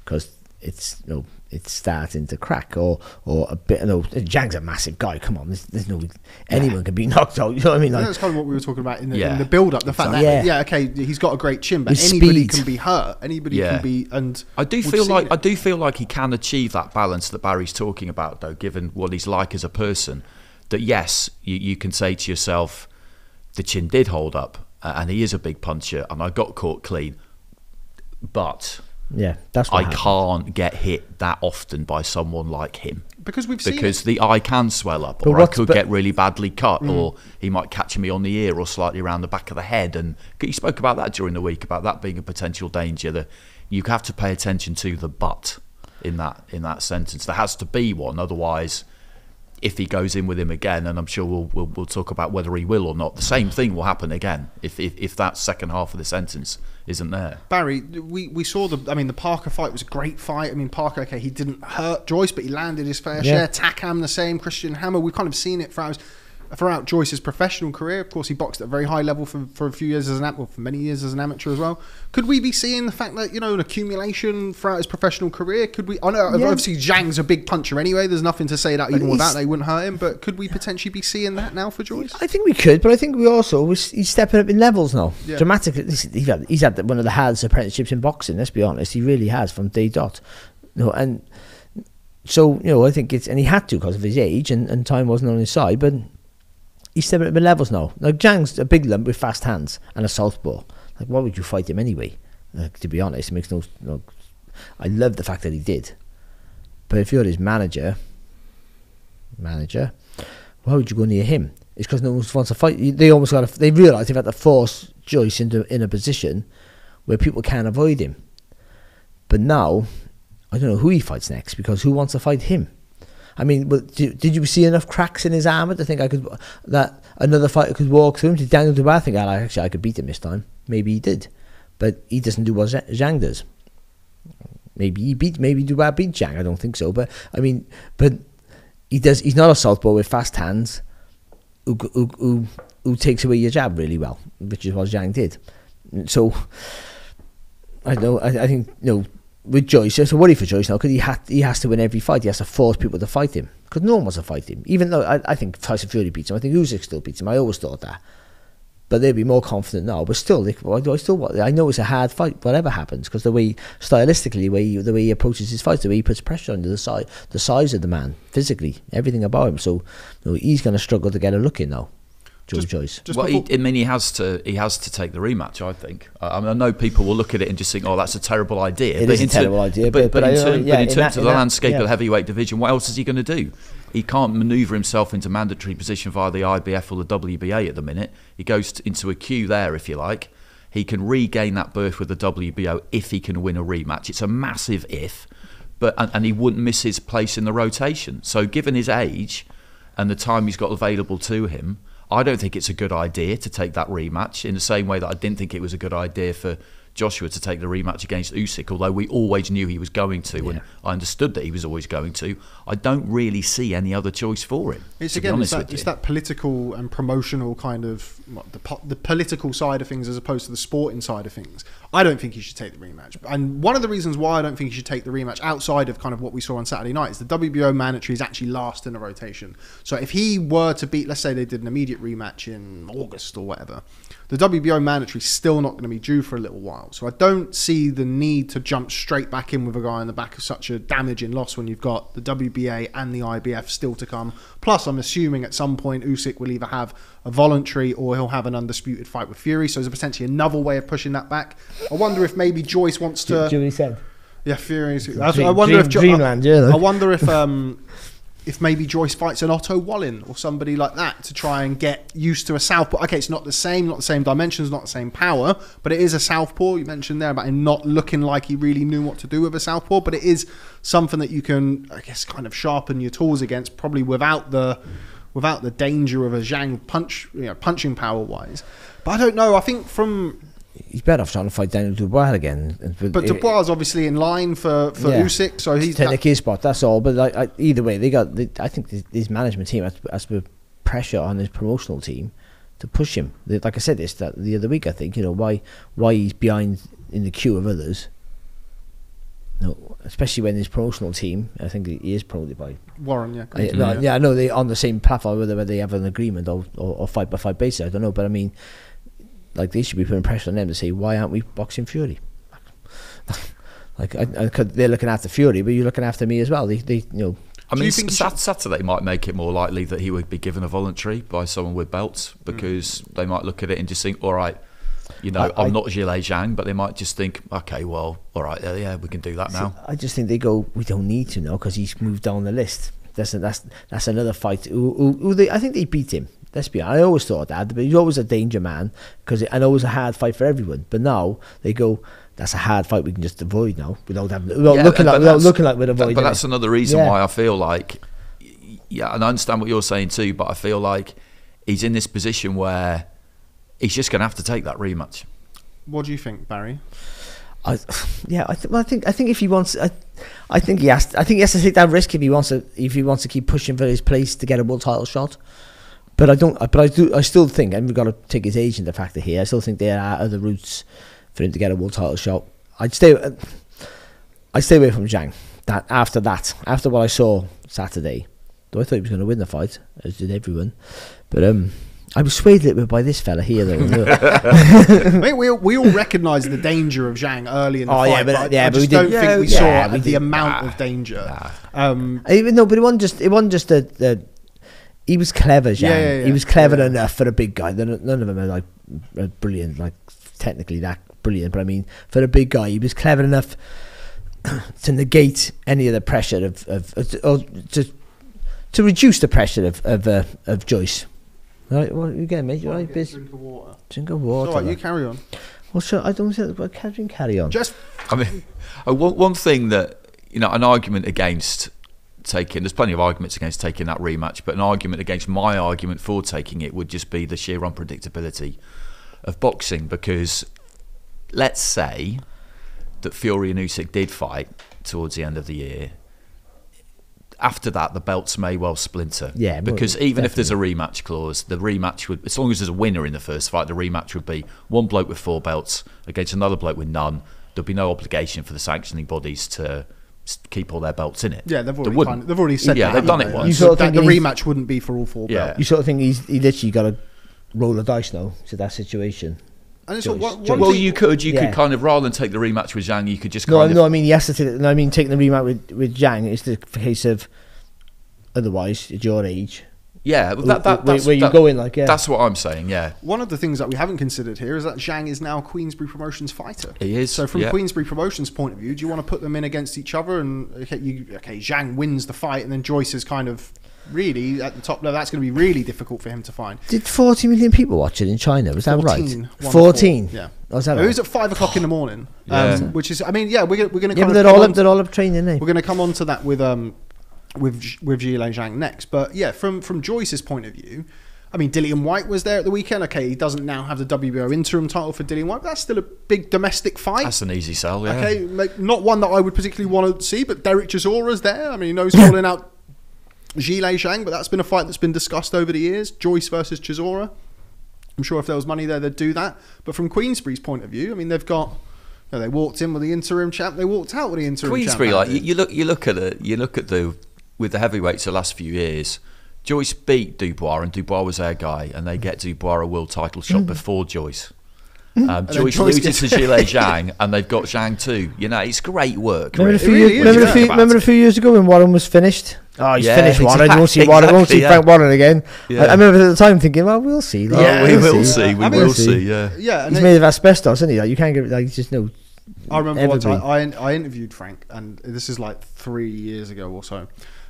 because it's you know it's starting to crack or or a bit. You know, Zhang's a massive guy. Come on, there's, there's no anyone can be knocked out. You know what I mean? Like, think that's kind of what we were talking about in the, Yeah. in the build-up. The fact that Exactly. yeah, okay, he's got a great chin, but With anybody speed. can be hurt. Anybody Yeah. can be, and I do feel like it. I do feel like he can achieve that balance that Barry's talking about, though. Given what he's like as a person, that yes, you, you can say to yourself, the chin did hold up, uh, and he is a big puncher, and I got caught clean, but yeah, that's what I happened. can't get hit that often by someone like him. because we've seen Because it. the eye can swell up, But or I could but- get really badly cut, or he might catch me on the ear or slightly around the back of the head. And you spoke about that during the week about that being a potential danger. That you have to pay attention to the but in that in that sentence. There has to be one, otherwise, if he goes in with him again, and I'm sure we'll we'll, we'll talk about whether he will or not. The same thing will happen again if if, if that second half of the sentence isn't there. Barry, we, we saw the. I mean, the Parker fight was a great fight. I mean, Parker, okay, he didn't hurt Joyce, but he landed his fair Yeah. share. Takam the same. Christian Hammer. We've kind of seen it throughout throughout Joyce's professional career. Of course, he boxed at a very high level for, for a few years as an amateur, for many years as an amateur as well. Could we be seeing the fact that you know an accumulation throughout his professional career? Could we? I know Yeah. obviously Zhang's a big puncher anyway. There's nothing to say that even with that they wouldn't hurt him. But could we potentially be seeing that now for Joyce? I think we could, but I think we also he's stepping up in levels now. Yeah. Dramatically, he's had, he's had one of the hardest apprenticeships in boxing. Let's be honest, he really has from day dot. No, and so you know, I think it's and he had to because of his age and, and time wasn't on his side. But he's stepping up in levels now. Like Zhang's a big lump with fast hands and a southpaw. Like, why would you fight him anyway? Like, to be honest, it makes no, no. I love the fact that he did, but if you're his manager, manager, why would you go near him? It's because no one wants to fight. They almost got. To, they realise they've had to force Joyce into in a position where people can't avoid him. But now, I don't know who he fights next because who wants to fight him? I mean, did, did you see enough cracks in his armour to think I could that another fighter could walk through him? Did Daniel Dubois think, "Ah, actually, I could beat him this time? Maybe he did, but he doesn't do what Zhang does. Maybe he beat, maybe Dubois beat Zhang. I don't think so, but I mean, but he does. He's not a southpaw with fast hands, who who who, who takes away your jab really well, which is what Zhang did. So I know. I, I think you know with Joyce, it's a worry for Joyce now because he ha- he has to win every fight. He has to force people to fight him because no one wants to fight him. Even though I, I think Tyson Fury beats him, I think Usyk still beats him. I always thought that, but they'd be more confident now. But still, they, do I still? I know it's a hard fight, whatever happens, because the way stylistically, the way he, the way he approaches his fights, the way he puts pressure on the size, the size of the man, physically, everything about him. So you know, he's going to struggle to get a look in now. George Joyce. Just well, before- he, I mean, he has to. He has to take the rematch. I think. I, I mean, I know people will look at it and just think, "Oh, that's a terrible idea." It but is a in ter- terrible idea, But, but- but, but in, I- term- yeah, but in in terms that- of the that- landscape of the heavyweight division, what else is he going to do? He can't manoeuvre himself into mandatory position via the IBF or the WBA at the minute. He goes t- into a queue there, if you like. He can regain that berth with the WBO if he can win a rematch. It's a massive if, but and, and he wouldn't miss his place in the rotation. So, given his age and the time he's got available to him, I don't think it's a good idea to take that rematch in the same way that I didn't think it was a good idea for Joshua to take the rematch against Usyk, although we always knew he was going to, and I understood that he was always going to. I don't really see any other choice for him. It's again, it's that, it's that political and promotional kind of what, the po- the political side of things as opposed to the sporting side of things. I don't think he should take the rematch, and one of the reasons why I don't think he should take the rematch outside of kind of what we saw on Saturday night is the WBO mandatory is actually last in the rotation. So if he were to beat, let's say they did an immediate rematch in August or whatever, the WBO mandatory is still not going to be due for a little while. So I don't see the need to jump straight back in with a guy on the back of such a damaging loss when you've got the WBA and the IBF still to come. Plus, I'm assuming at some point Usyk will either have a voluntary or he'll have an undisputed fight with Fury. So there's potentially another way of pushing that back. I wonder if maybe Joyce wants Do, do to. what he said? Yeah, Fury. I, I wonder if dream- Jo- dreamland, yeah, I wonder if um, if maybe Joyce fights an Otto Wallin or somebody like that to try and get used to a southpaw. Okay, it's not the same, not the same dimensions, not the same power, but it is a southpaw. You mentioned there about him not looking like he really knew what to do with a southpaw, but it is something that you can, I guess, kind of sharpen your tools against, probably without the without the danger of a Zhang punch, you know, punching power wise. But I don't know. I think from he's better off trying to fight Daniel Dubois again. But it- Dubois is obviously in line for for Yeah. Usyk, so he's take his spot. That's all. But like, I, either way, they got. They, I think this, this management team has, has put pressure on his promotional team to push him. They, like I said this that the other week. I think you know why why he's behind in the queue of others. No, especially when his promotional team. I think he is promoted by. Warren. Yeah, I, no, yeah, I know they're on the same platform whether whether they have an agreement or, or, or fight by fight basis. I don't know, but I mean, like they should be putting pressure on them to say why aren't we boxing Fury? like I, I could, they're looking after Fury, but you're looking after me as well. They, they you know. I Do mean, you think Sat- Saturday might make it more likely that he would be given a voluntary by someone with belts mm. because they might look at it and just think, all right, you know, I- I, am not Zhilei Zhang, but they might just think, okay, well, all right, yeah, yeah we can do that now. I just think they go. We don't need to know because he's moved down the list. That's a, that's that's another fight. Who, who, who they, I think they beat him. Let's be honest. I always thought that, but he's always a danger man because I know it was a hard fight for everyone. But now they go. That's a hard fight we can just avoid now without having without Yeah, looking but like without that's- looking like we're that- avoiding. But that's it. another reason Yeah. why I feel like, yeah, and I understand what you're saying too, but I feel like he's in this position where he's just going to have to take that rematch. What do you think, Barry? I, yeah, I, th- well, I think I think if he wants, I, I think he has. I think he has to take that risk if he wants to. If he wants to keep pushing for his place to get a world title shot. But I don't. But I do. I still think, and we've got to take his age into factor here. I still think there are other routes for him to get a world title shot. I'd stay. uh, I'd stay away from Zhang. That after that, after what I saw Saturday, though I thought he was going to win the fight, as did everyone. But um, I was swayed a little bit by this fella here, though. Mate, we, we all recognise the danger of Zhang early in the Oh, fight, yeah, but- but, yeah, I but we did- don't think we yeah, saw yeah, we the did- amount nah, of danger. nah. Um, Even no, but it wasn't just it wasn't just a, the he was clever, Zhang. Yeah, yeah, yeah. He was clever Yeah. enough for a big guy. None, none of them are like uh, brilliant, like technically that brilliant. But I mean, for a big guy, he was clever enough to negate any of the pressure of, of, of or to to reduce the pressure of of, uh, of Joyce. All right, what are you getting, mate? You all right, biz? drink of water. Drink of water. all right, you carry on. well, sure. I don't think. Well, carry, carry on. Just I mean, uh, one, one thing that you know, an argument against taking. There's plenty of arguments against taking that rematch, but an argument against my argument for taking it would just be the sheer unpredictability of boxing. Because let's say that Fury and Usyk did fight towards the end of the year. After that, the belts may well splinter. Yeah, because even if there's a rematch clause, the rematch would, as long as there's a winner in the first fight, the rematch would be one bloke with four belts against another bloke with none. There'd be no obligation for the sanctioning bodies to keep all their belts in it. yeah, they've already wouldn't. kind of, they've already said Yeah, that, they've done haven't it once. You So sort of that think the rematch wouldn't be for all four Yeah. belts. You sort of think he's he literally got to roll the dice now to that situation. And it's Joyce- what, Joyce- Well, you could, you Yeah. could kind of rather than take the rematch with Zhang, you could just No, of no, I mean yes, has to. Take, no, I mean taking the rematch with with Zhang. It's the case of otherwise at your age. Yeah. That, that, that's, where you that- go in like yeah. That's what I'm saying. Yeah, One of the things that we haven't considered here is that Zhang is now Queensberry Promotions fighter. He is, So from yeah. Queensberry Promotions point of view, do you want to put them in against each other? And okay, you, okay, Zhang wins the fight, and then Joyce is kind of really at the top level. That's going to be really difficult for him to find. Did 40 million people watch it in China? Was that 14, right? 14. four, Yeah. Oh, is that It right? was at five o'clock in the morning, Yeah. um, which is, I mean, yeah, we're we're going to yeah, kind but they're come all up. They're all up training. Eh? We're going to come on to that with um with with Zhilei Zhang next, but yeah, from from Joyce's point of view, I mean, Dillian Whyte was there at the weekend. Okay, he doesn't now have the WBO interim title for Dillian Whyte, but that's still a big domestic fight. that's an easy sell. Yeah. Okay, like, not one that I would particularly want to see, but Derek Chisora's there. I mean, he knows calling out Zhilei Zhang, but that's been a fight that's been discussed over the years. Joyce versus Chisora. I'm sure if there was money there, they'd do that. But from Queensberry's point of view, I mean, they've got. You know, they walked in with the interim champ. They walked out with the interim Queensberry, champ. like you, you look, you look at it, you look at the with the heavyweights the last few years. Joyce beat Dubois, and Dubois was their guy, and they get Dubois a world title shot before Joyce. Um, then Joyce Joyce loses to gets- Zhilei Zhang, and they've got Zhang too. You know, it's great work. Remember, a few, really years, remember, a few, remember a few years ago when Warren was finished? Oh, he's Yeah, finished Warren. You won't see exactly, won't see yeah. Frank Warren again. Yeah. I, I remember at the time thinking, well, we'll see. like, we we'll will see. We I mean- will see. Yeah. Yeah, and He's they- made of asbestos, isn't he? Like, you can't get like he's just no. I remember one time. I, I interviewed Frank, and this is like three years ago or so.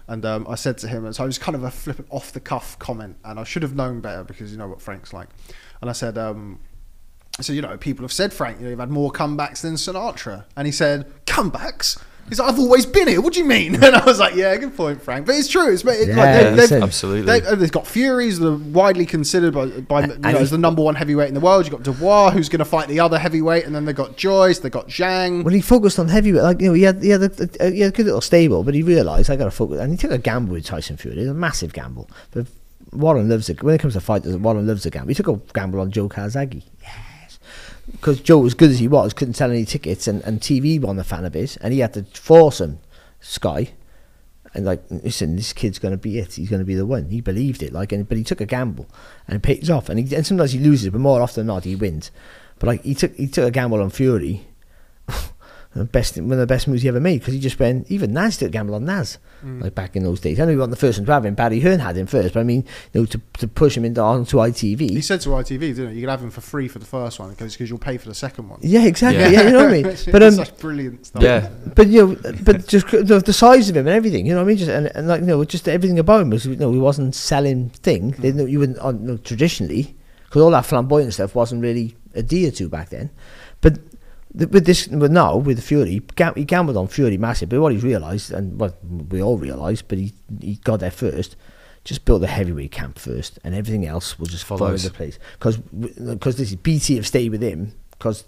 And um, I said to him, and so it was kind of a flippant off the cuff comment, and I should have known better because you know what Frank's like. And I said, um, I said, you know, people have said Frank, you know, you've had more comebacks than Sinatra, and he said, comebacks. He's like, I've always been here. What do you mean? And I was like, yeah, good point, Frank. But it's true. It's it, Yeah, like, they, listen. they've, Absolutely. They, they've got Furies, the widely considered by, by you know, as the number one heavyweight in the world. You've got Dubois, who's going to fight the other heavyweight, and then they've got Joyce, they've got Zhang. Well, he focused on heavyweight. Like you know, he had he had a, a, he had a good little stable, but he realised I got to focus, and he took a gamble with Tyson Fury. It's a massive gamble. But Warren loves it. When it comes to fighters, Warren loves a gamble. He took a gamble on Joe Calzaghe. Yes, because Joe, as good as he was, couldn't sell any tickets, and, and TV won a fan of his, and he had to force him Sky. And like, listen, this kid's going to be it. He's going to be the one. He believed it. Like, and, but he took a gamble, and it pays off. And, he, and sometimes he loses, but more often than not, he wins. But like, he took he took a gamble on Fury, the best one of the best moves he ever made because he just went. Even Naz took a gamble on Naz, mm. like back in those days. I know he wasn't the first one to have him. Barry Hearn had him first, but I mean, you know, to, to push him into onto ITV. He said to ITV, didn't he? You can have him for free for the first one because you'll pay for the second one. yeah, exactly. Yeah. Yeah. you know what I mean. But um, such brilliant stuff. Yeah. but you know, but just the, the size of him and everything, you know what I mean? Just and, and like you know, just everything about him was you know he wasn't selling thing. They, mm. know you wouldn't on, you know, traditionally because all that flamboyant stuff wasn't really adhered to back then. But th- with this, but now with Fury, he gambled on Fury massive. But what he's realised, and what we all realised, but he he got there first. Just built the heavyweight camp first, and everything else will just follow the place. Because because this is BT have stayed with him because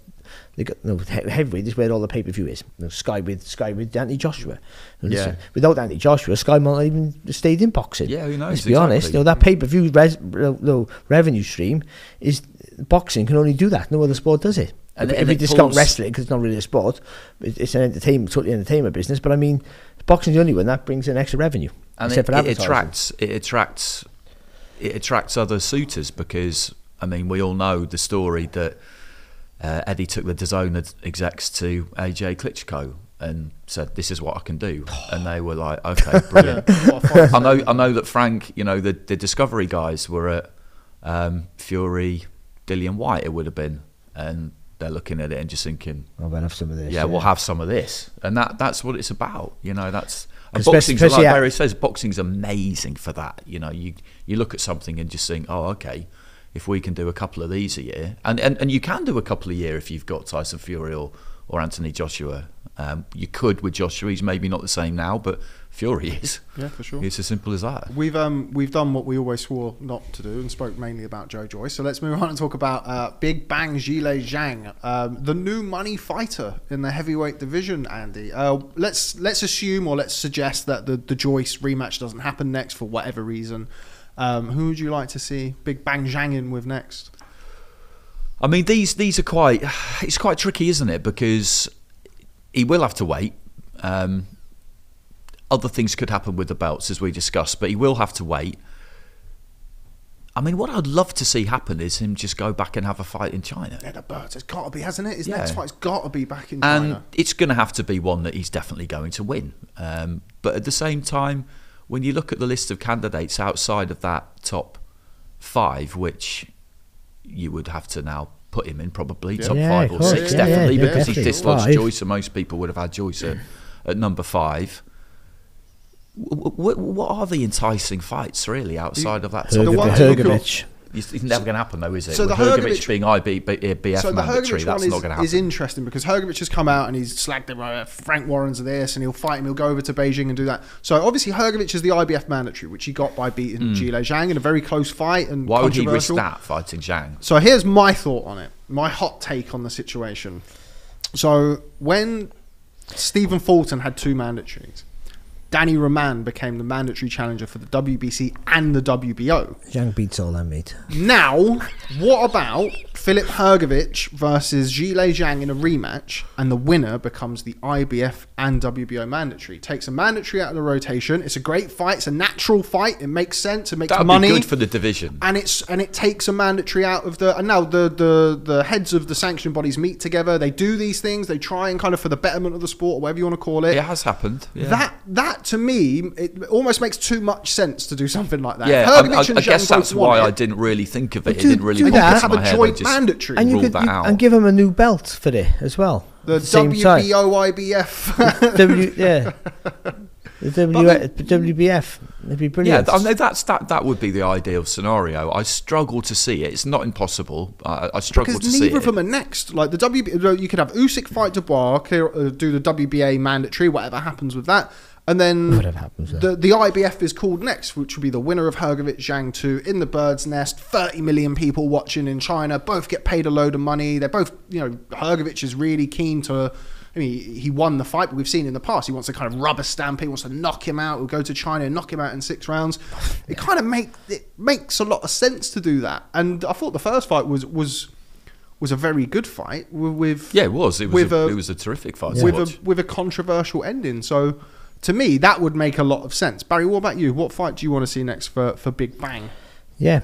they got no heavyweight. This is where all the pay per view is. You know, Sky with Sky with Anthony Joshua. And Yeah. without Anthony Joshua, Sky might not even stayed in boxing. Yeah, who knows, Let's be honest. You know that pay per view res- no, no, revenue stream is boxing can only do that. No other sport does it. And- if and we it discount pulls- wrestling because it's not really a sport, it's an entertainment, totally entertainment business. But I mean, boxing's the only one that brings in extra revenue. and except it, it attracts it attracts it attracts other suitors because I mean we all know the story that uh, Eddie took the DAZN execs to AJ Klitschko and said this is what I can do and they were like okay brilliant What a fight. I know I know that Frank you know the the Discovery guys were at um, Fury Dillian Whyte it would have been and they're looking at it and just thinking we'll have some of this. yeah, we'll have some of this, and that that's what it's about. You know, that's and boxing's like at- Barry says, boxing's amazing for that. You know, you you look at something and just think, oh, okay, if we can do a couple of these a year, and and, and you can do a couple a year if you've got Tyson Fury or or Anthony Joshua. Um, you could with Joshua, he's maybe not the same now, but Fury is. Yeah, for sure. It's as simple as that. We've um we've done what we always swore not to do and spoke mainly about Joe Joyce. So let's move on and talk about uh, Big Bang Zhilei Zhang, um, the new money fighter in the heavyweight division. Andy, uh, let's let's assume or let's suggest that the the Joyce rematch doesn't happen next for whatever reason. Um, who would you like to see Big Bang Zhang in with next? I mean, these these are quite. It's quite tricky, isn't it? Because he will have to wait. Um, other things could happen with the belts, as we discussed, but he will have to wait. I mean, what I'd love to see happen is him just go back and have a fight in China. Yeah, the birds. It's got to be, hasn't it? His Yeah. next fight's got to be back in China. and it's going to have to be one that he's definitely going to win. Um, but at the same time, when you look at the list of candidates outside of that top five, which you would have to now put him in probably top Yeah, five or course. six, Yeah, definitely, yeah, because definitely. he dislodged Five. Joyce, and most people would have had Joyce at, at number five. W- w- what are the enticing fights really outside of that top The one to look Hrgović. It's, it's never going to happen, though, is it? So With the Hrgović, Hrgović- being IB, B- BF so mandatory, Hrgović that's one not is, going to happen. is interesting because Hrgović has come out and he's slagged him. Uh, Frank Warren's of this, and he'll fight him. He'll go over to Beijing and do that. So obviously Hrgović is the IBF mandatory, which he got by beating Zhilei Zhang in a very close fight and. Why would he risk that fighting Zhang? So here's my thought on it, my hot take on the situation. So when Stephen Fulton had two mandatories, Danny Roman became the mandatory challenger for the WBC and the WBO. Zhang beats all them, mate. Now, what about Filip Hrgović versus Zhilei Zhang in a rematch, and the winner becomes the IBF and WBO mandatory? Takes a mandatory out of the rotation. It's a great fight. It's a natural fight. It makes sense. It makes That would money be good for the division. and it's and it takes a mandatory out of the and now the the the heads of the sanction bodies meet together they do these things they try and kind of for the betterment of the sport or whatever you want to call it It has happened. Yeah. that that to me it almost makes too much sense to do something like that yeah, I, I, I guess that's why it, I didn't really think of it. It didn't really do pop that. into have my a head. I joint mandatory And you could that you, out. and give him a new belt for it as well. The At same time. WBO W, yeah. The w, WBF It'd be Yeah, brilliant. th- I mean, that's that. That would be the ideal scenario. I struggle to see it. It's not impossible. I, I struggle Because to see it. neither of them are next. Like the WB, you could have Usyk fight Dubois, clear, uh, do the WBA mandatory, whatever happens with that, and then Whatever happens with the the IBF is called next, which would be the winner of Hrgović Zhang two in the Bird's Nest. Thirty million people watching in China. Both get paid a load of money. They're both, you know, Hrgović is really keen to. I mean, he won the fight, but we've seen in the past he wants to kind of rubber stamp. He wants to knock him out. He'll go to China and knock him out in six rounds. It kind of make it makes a lot of sense to do that. And I thought the first fight was was was a very good fight wi- with yeah, it was. It was. with a, a- it was a terrific fight. to with watch. a with a controversial ending. So to me, that would make a lot of sense. Barry, what about you? What fight do you want to see next for for Big Bang? Yeah.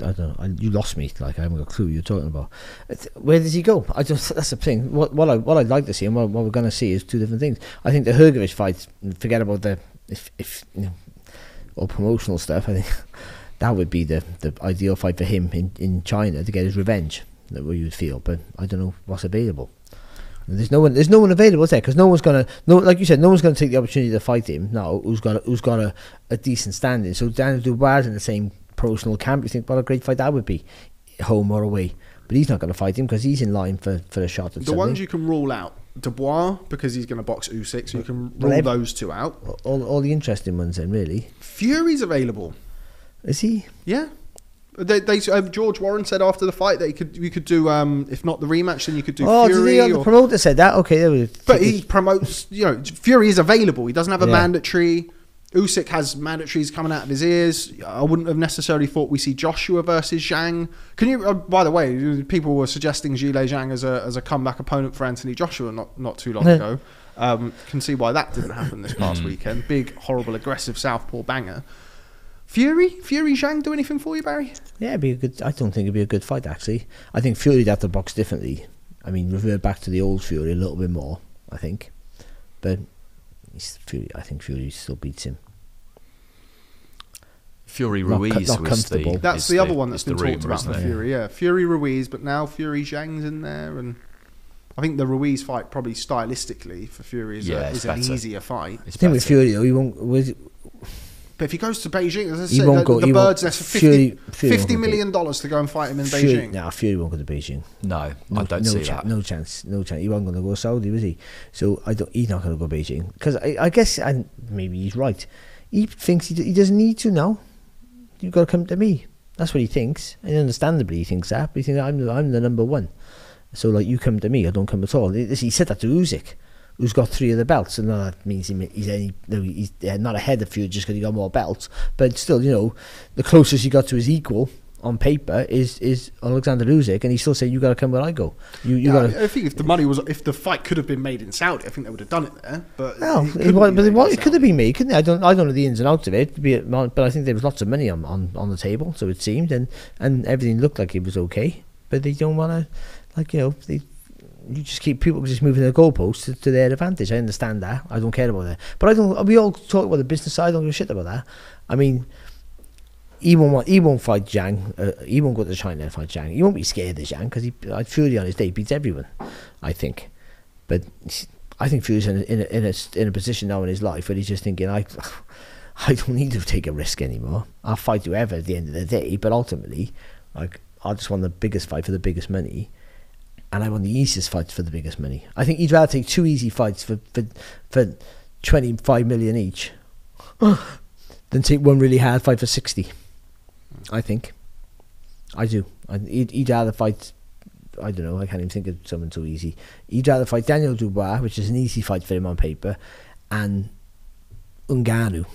I, don't know. You lost me. Like I haven't got a clue what you're talking about. Where does he go? I just that's the thing. What what I what I'd like to see and what, what we're going to see is two different things. I think the Hrgović fight. Forget about the if if you know all promotional stuff. I think that would be the the ideal fight for him in in China to get his revenge. That what you would feel, but I don't know what's available. There's no one. There's no one available is there because no one's gonna. No, like you said, no one's gonna take the opportunity to fight him now. Who's got a, who's got a, a decent standing? So Daniel Dubois in the same promotional camp. You think what a great fight that would be, home or away. But he's not gonna fight him because he's in line for, for a shot at The ones you can rule out, Dubois because he's going to box Usyk, so you can rule ev- those two out. all all the interesting ones then really Fury's available. is he? Yeah. They, they um, George Warren said after the fight that he could you could do um if not the rematch then you could do oh, Fury did he? Oh, the promoter said that. Okay, there we. But he promotes, you know, Fury is available. He doesn't have a Yeah. mandatory. Usyk has mandatories coming out of his ears. I wouldn't have necessarily thought we see Joshua versus Zhang. Can you? Uh, by the way, people were suggesting Zhilei Zhang as a as a comeback opponent for Anthony Joshua not not too long ago. Um, can see why that didn't happen this past weekend. Big, horrible, aggressive southpaw banger. Fury, Fury Zhang, do anything for you, Barry? Yeah, it'd be a good. I don't think it'd be a good fight actually. I think Fury'd have to box differently. I mean, revert back to the old Fury a little bit more. I think, but he's Fury. I think Fury still beats him. Fury Ruiz not was comfortable. the. That's is the, other one that's the been talked about for? Fury. Yeah, Fury Ruiz, but now Fury Zhang's in there, and I think the Ruiz fight probably stylistically for Fury is, Yeah, a, is an easier fight. It's I think with. Fury though, he won't. Was, But if he goes to Beijing, as I He said, won't the, go- the he won't- birds nest for 50, Fury- Fury won't 50 go million dollars to go and fight him in Fury, Beijing. No, nah, Fury won't go to Beijing. No, No, I don't no see chan- that. No chance. No chance. He wasn't going to go Saudi, was he? So I don't. He's not going to go Beijing because I, I guess and maybe he's right. He thinks he, he doesn't need to now. You've got to come to me. That's what he thinks, and understandably he thinks that. But he thinks I'm the, I'm the number one. So like you come to me, I don't come at all. He, he said that to Usyk, who's got three of the belts, and that means he, he's any no, he's not ahead of Fury just because he got more belts. But still, you know, the closest he got to his equal on paper is is Alexander Usyk, and he's still saying you got to come where I go. You you Yeah, got. I think if the money was, if the fight could have been made in Saudi, I think they would have done it there. But Well, it it, was, but it, was, it could have been me, couldn't it? I don't, I don't know the ins and outs of it, it, but I think there was lots of money on, on, on the table, so it seemed, and, and everything looked like it was okay. But they don't want to, like you know, they, you just keep people just moving the goalposts to, to their advantage. I understand that. I don't care about that. But I don't. We all talk about the business side. I don't give a shit about that. I mean, he won't he won't fight Zhang. Uh, he won't go to China and fight Zhang. He won't be scared of Zhang because he uh, Fury on his day beats everyone. I think, but I think Fury's in a, in a, in a, in a position now in his life where he's just thinking, I, I don't need to take a risk anymore. I'll fight whoever at the end of the day, but ultimately, like I just want the biggest fight for the biggest money, and I want the easiest fights for the biggest money. I think you'd rather take two easy fights for for for twenty five million each, than take one really hard fight for sixty. I think. I do. I, he'd, he'd rather fight. I don't know. I can't even think of someone so easy. He'd rather fight Daniel Dubois, which is an easy fight for him on paper, and Ngannou,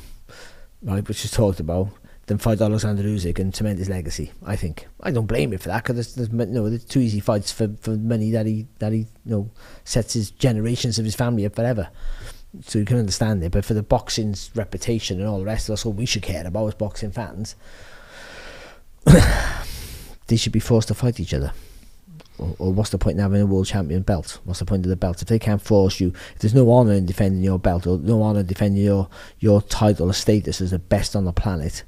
right, which is talked about, than fight Alexander Usyk and cement his legacy. I think. I don't blame him for that because there's, there's no there's two easy fights for, for money that he that he you know sets his generations of his family up forever. So you can understand it, but for the boxing's reputation and all the rest, that's all we should care about as boxing fans. they should be forced to fight each other. Or, or what's the point in having a world champion belt? What's the point of the belt if they can't force you? If there's no honour in defending your belt or no honour defending your your title or status as the best on the planet,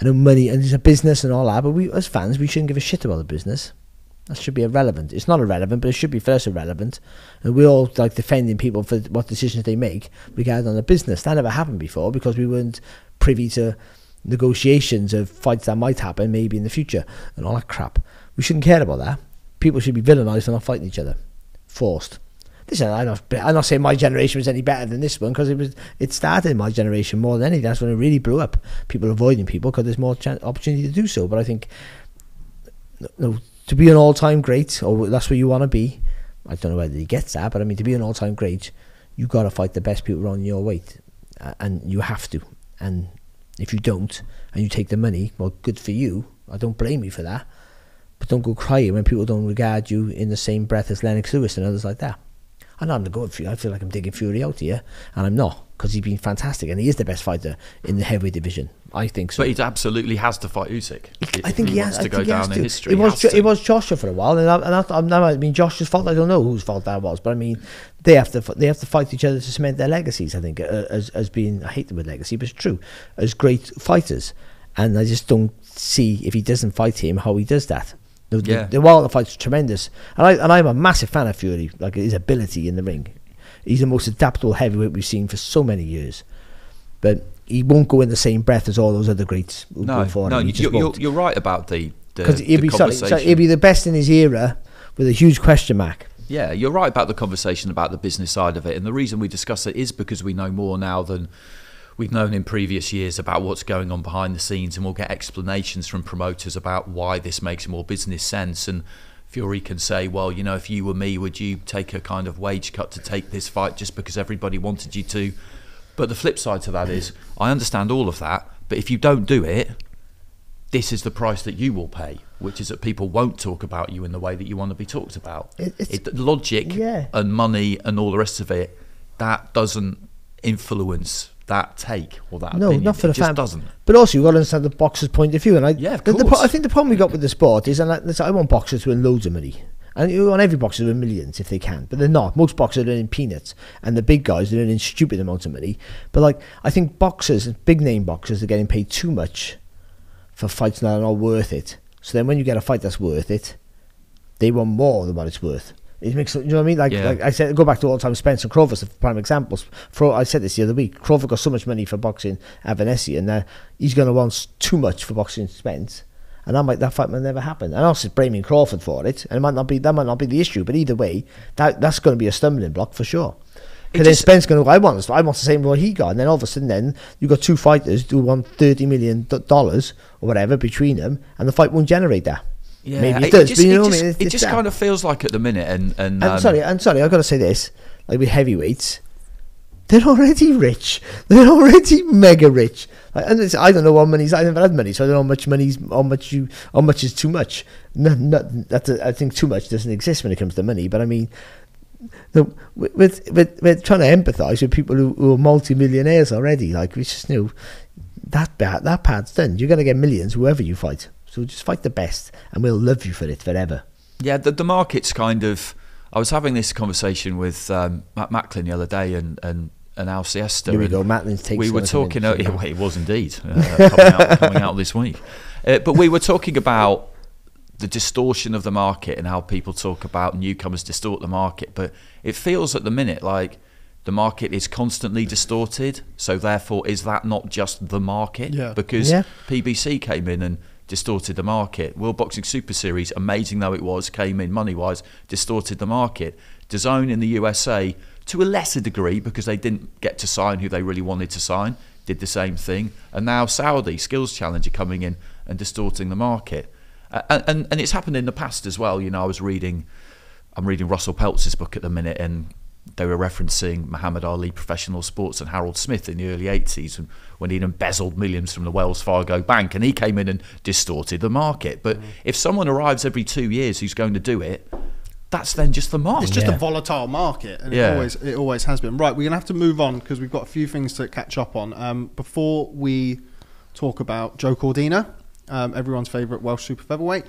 I know money and it's a business and all that, but we as fans we shouldn't give a shit about the business. That should be irrelevant. It's not irrelevant, but it should be first irrelevant. And we're all like defending people for what decisions they make regarding the business. That never happened before because we weren't privy to negotiations of fights that might happen maybe in the future and all that crap. We shouldn't care about that. People should be villainized for not fighting each other, forced. Listen, I'm not, I'm not saying my generation was any better than this one because it was it started in my generation more than anything. That's when it really blew up. People avoiding people because there's more chan opportunity to do so. But I think no, to be an all-time great, or that's where you want to be. I don't know whether he gets that, but I mean to be an all-time great, you got to fight the best people on your weight, and you have to. And if you don't, and you take the money, well, good for you. I don't blame you for that. But don't go crying when people don't regard you in the same breath as Lennox Lewis and others like that. I'm not going to go I feel like I'm digging Fury out here, and I'm not because he's been fantastic and he is the best fighter in the heavyweight division. I think so. But he absolutely has to fight Usyk. I think he, he has to go he down in history. It was it was Joshua for a while, and, I, and I, I'm now I mean Joshua's fault. I don't know whose fault that was, but I mean they have to they have to fight each other to cement their legacies. I think uh, as as being I hate the word legacy, but it's true as great fighters, and I just don't see if he doesn't fight him how he does that. The, Yeah. the, the Wilder fight's tremendous, and I and I'm a massive fan of Fury, like his ability in the ring. He's the most adaptable heavyweight we've seen for so many years, but he won't go in the same breath as all those other greats who No, go for no. He just you're, you're, right about the Because he'll be sorry, conversation. so he'll be the best in his era with a huge question mark. Yeah, you're right about the conversation about the business side of it. And the reason we discuss it is because we know more now than we've known in previous years about what's going on behind the scenes. And we'll get explanations from promoters about why this makes more business sense. And Fury can say, well, you know, if you were me, would you take a kind of wage cut to take this fight just because everybody wanted you to? But the flip side to that is, I understand all of that. But if you don't do it, this is the price that you will pay, which is that people won't talk about you in the way that you want to be talked about. It- it's- It, logic Yeah. and money and all the rest of it, that doesn't influence that take or that No, opinion. not for it the just fan. doesn't. But also, you've got to understand the boxer's point of view. And I, Yeah, of the, the. I think the problem we got with the sport is, and I, I want boxers to win loads of money. And you want every boxer to win millions if they can, but they're not. Most boxers are earning peanuts, and the big guys are earning stupid amounts of money. But like, I think boxers, big name boxers, are getting paid too much for fights that are not worth it. So then, when you get a fight that's worth it, they want more than what it's worth. It makes you know what I mean. Like, Yeah. like I said, go back to all time Spence and Crawford, for prime examples. For I said this the other week. Crawford got so much money for boxing Avanesyan, and uh, he's going to want too much for boxing Spence, and that might that fight might never happen. And also blaming Crawford for it, and it might not be that might not be the issue. But either way, that that's going to be a stumbling block for sure. Because then Spence going to go, I want this, I want the same what he got, and then all of a sudden, then you got two fighters who want thirty million dollars or whatever between them, and the fight won't generate that. Maybe it, does, just, but you know it what I mean? It just kind of feels like at the minute, and and I'm um, sorry, I'm sorry, I've got to say this. Like with heavyweights, they're already rich. They're already mega rich. Like, and it's, I don't know how money's. I never had money, so I don't know how much money's how much you how much is too much. No, no, that's a, I think too much doesn't exist when it comes to money. But I mean, the, with, with, with we're trying to empathise with people who, who are multi-millionaires already. Like we just knew that part, that part's done. You're going to get millions whoever you fight. So just fight the best, and we'll love you for it forever. Yeah, the, the market's kind of. I was having this conversation with um, Matt Macklin the other day and and, and Al Siesta. Here we and go, Mattlin's takes We were gonna come in, talking. Uh, now. yeah, it was indeed uh, coming, out, coming out this week. Uh, but we were talking about the distortion of the market and how people talk about newcomers distort the market. But it feels at the minute like the market is constantly distorted. So therefore, is that not just the market? Yeah. Because Yeah. PBC came in and distorted the market. World Boxing Super Series, amazing though it was, came in money wise, distorted the market. DAZN in the USA, to a lesser degree, because they didn't get to sign who they really wanted to sign, did the same thing. And now Saudi, Skills Challenger, coming in and distorting the market. And, and, and it's happened in the past as well. You know, I was reading, I'm reading Russell Peltz's book at the minute, and they were referencing Muhammad Ali Professional Sports and Harold Smith in the early 80s when- when he'd embezzled millions from the Wells Fargo Bank and he came in and distorted the market. But if someone arrives every two years who's going to do it, that's then just the market. It's just Yeah. a volatile market, and Yeah. it always it always has been. Right, we're gonna have to move on because we've got a few things to catch up on. Um, before we talk about Joe Cordina, um, everyone's favourite Welsh super featherweight.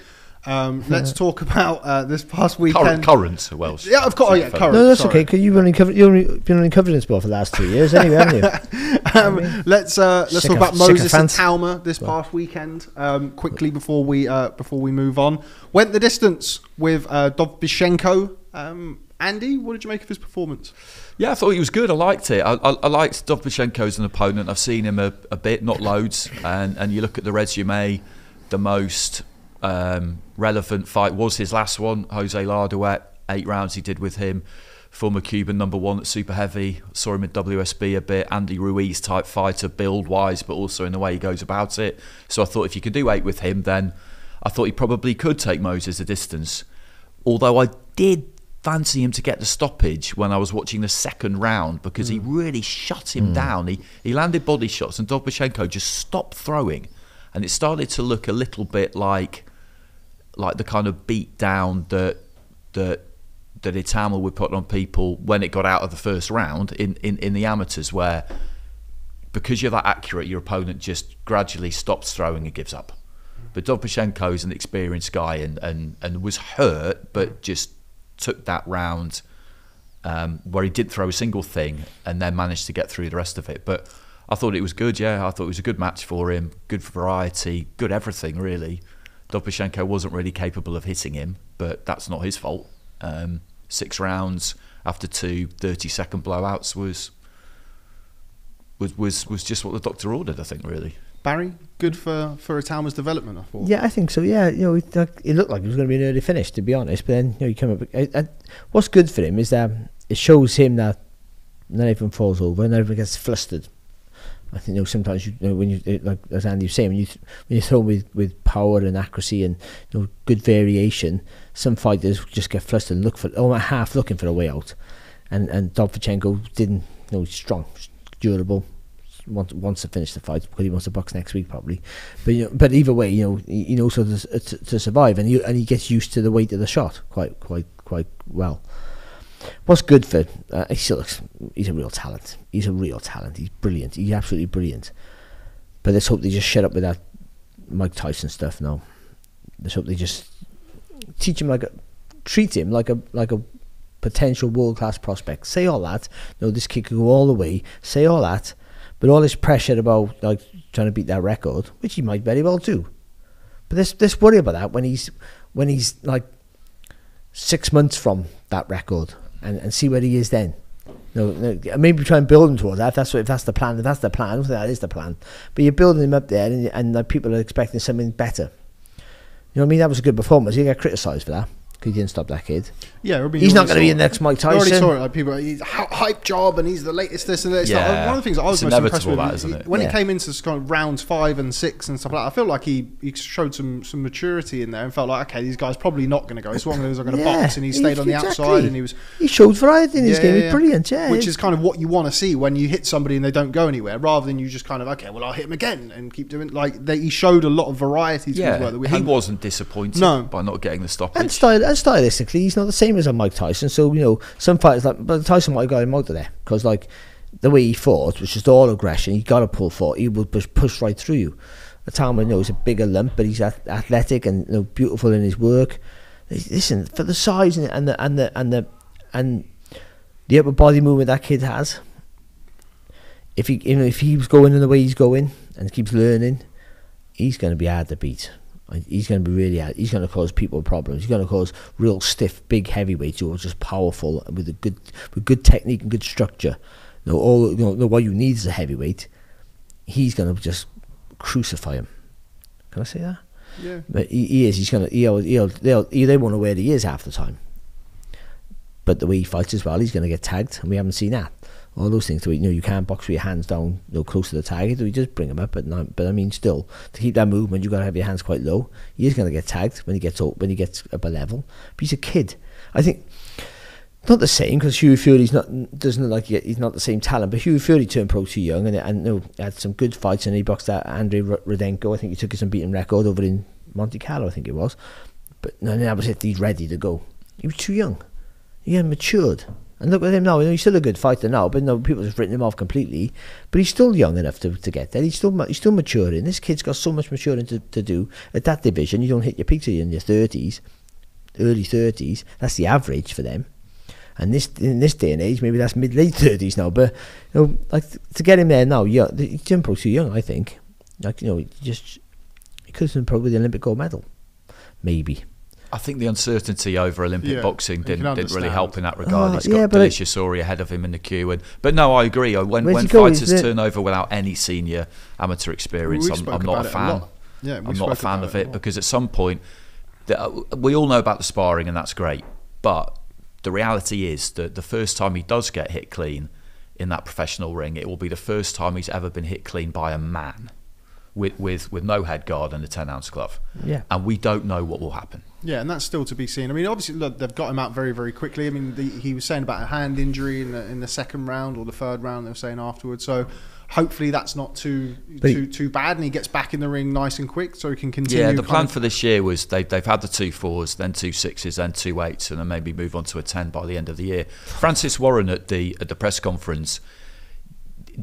Um, let's talk about uh, this past Current, weekend. current Welsh. Yeah, of course. Oh, yeah, current. No, that's sorry. okay. Cause you've only covered, you've only been only covering this sport for the last two years, anyway, haven't you? Um, let's uh, let's talk Sycophant- about Moses and sycophant. Itauma this past weekend. Um, quickly before we uh, before we move on, went the distance with uh, Dovbyshchenko. Um, Andy, what did you make of his performance? Yeah, I thought he was good. I liked it. I, I, I liked Dovbyshchenko as an opponent. I've seen him a, a bit, not loads. And, and you look at the resume, the most um, relevant fight was his last one, Jose Larduet. Eight rounds he did with him. Former Cuban number one at super heavy. Saw him in WSB a bit. Andy Ruiz type fighter, build wise, but also in the way he goes about it. So I thought if you could do eight with him, then I thought he probably could take Moses a distance. Although I did fancy him to get the stoppage when I was watching the second round because he hmm. really shut him hmm. down. He he landed body shots and Dobashenko just stopped throwing, and it started to look a little bit like like the kind of beat down that that that Itauma would put on people when it got out of the first round in, in, in the amateurs where because you're that accurate your opponent just gradually stops throwing and gives up. But Dobashenko is an experienced guy and, and, and was hurt but just took that round um, where he did throw a single thing and then managed to get through the rest of it. But I thought it was good, yeah. I thought it was a good match for him, good variety, good everything, really. Dobashenko wasn't really capable of hitting him, but that's not his fault. Um, six rounds after two 30 second blowouts was, was, was, was just what the doctor ordered, I think, really. Barry, good for for Itauma's development. I thought. Yeah, I think so. Yeah, you know, it, it looked like it was going to be an early finish, to be honest. But then, you know, you come up. I, I, what's good for him is that it shows him that not everyone falls over, not everyone gets flustered. I think you know sometimes you, you know, when you like as Andy was saying when you when you throw with with power and accuracy and you know good variation, some fighters just get flustered and look for oh half looking for a way out, and and Dobchenko didn't you know strong, durable, wants wants to finish the fight because he wants to box next week probably, but you know, but either way you know he, he knows how to, to, to survive and he and he gets used to the weight of the shot quite quite quite well. What's good for? Uh, he looks. He's a real talent. He's a real talent. He's brilliant. He's absolutely brilliant. But let's hope they just shut up with that Mike Tyson stuff now. Let's hope they just teach him like a, treat him like a like a potential world class prospect. Say all that. No, this kid could go all the way. Say all that. But all this pressure about like trying to beat that record, which he might very well do. But let's let's worry about that when he's when he's like six months from that record and, and see where he is then. No, maybe try and build him towards that. If that's what, if that's the plan, if that's the plan, if that is the plan. But you're building him up there, and, and like, people are expecting something better. You know what I mean? That was a good performance. You get criticised for that he didn't stop that kid. Yeah, He's not going to be the next Mike I already Tyson. saw it. Like people, he's a hype job, and he's the latest this and that. It's like, Yeah. one of the things I was It's most impressed with that, is isn't it? when Yeah. he came into kind of rounds five and six and stuff like that. I feel like he, he showed some some maturity in there and felt like okay, these guys probably not going to go. It's one of those are going to box, and he stayed on the outside, and he was He showed variety in his Yeah, game. yeah, He's brilliant. Yeah, which is kind of what you want to see when you hit somebody and they don't go anywhere, rather than you just kind of okay, well I'll hit him again and keep doing like they, he showed a lot of variety to his Yeah, work that we he hadn't- wasn't disappointed No. by not getting the And, stoppage. style, and stylistically, he's not the same as a Mike Tyson. So you know, some fighters like, but Tyson might have got him out of there because like the way he fought was just all aggression. He got to pull for. He would push, push right through you. Itauma, you know, he's a bigger lump, but he's ath- athletic and you know, beautiful in his work. Listen, for the size and, and the and the and the and the upper body movement that kid has. If he, you know, if he keeps going in the way he's going and keeps learning, he's going to be hard to beat. He's going to be really hard. He's going to cause people problems. He's going to cause real stiff, big heavyweights who are just powerful with a good, with good technique and good structure. You know, all you know, what you need is a heavyweight. He's going to just crucify him. Can I say that? yeah. But he, he is. He's gonna. He'll. He'll. They'll. He, they won't know where he is half the time. But the way he fights as well, he's going to get tagged, and we haven't seen that. All those things. So you know, you can't box with your hands down, you know, close to the target. you just bring them up, but not, But I mean, still, to keep that movement, you've got to have your hands quite low. He is going to get tagged when he gets up, when he gets up a level. But he's a kid. I think not the same because Hughie Fury's not doesn't look like he- he's not the same talent. But Hughie Fury turned pro too young and and you know, had some good fights and he boxed that Andrei R- Rudenko. I think he took his unbeaten record over in Monte Carlo. I think it was. But no, that was it. He's ready to go. He was too young. He hadn't matured. And look at him now. He's still a good fighter now, but no, people have written him off completely. But he's still young enough to, to get there. He's still he's still maturing. This kid's got so much maturing to, to do at that division. You don't hit your peak till you're in your thirties, early thirties. That's the average for them. And this in this day and age, maybe that's mid late thirties now. But you know, like to get him there now, yeah, Jim Pro's too young. I think. Like you know, he just he could have been probably the Olympic gold medal, maybe. I think the uncertainty over Olympic Yeah, boxing didn't, didn't really help in that regard. Oh, He's yeah, got but it- Delicious Orie ahead of him in the queue. And, but no, I agree. When, Where's when fighters turn over without any senior amateur experience, I'm, I'm not a it a fan. Yeah, I'm not a fan of it it because at some point, the, uh, we all know about the sparring and that's great. But the reality is that the first time he does get hit clean in that professional ring, it will be the first time he's ever been hit clean by a man with, with, with no head guard and a 10 ounce glove. Yeah. And we don't know what will happen. Yeah, and that's still to be seen. I mean, obviously, look, they've got him out very, very quickly. I mean, the, he was saying about a hand injury in the, in the second round or the third round. They were saying afterwards. So hopefully that's not too But he- too too bad, and he gets back in the ring nice and quick, so he can continue. Yeah, the plan of- for this year was they, they've had the two fours, then two sixes, then two eights, and then maybe move on to a ten by the end of the year. Francis Warren at the at the press conference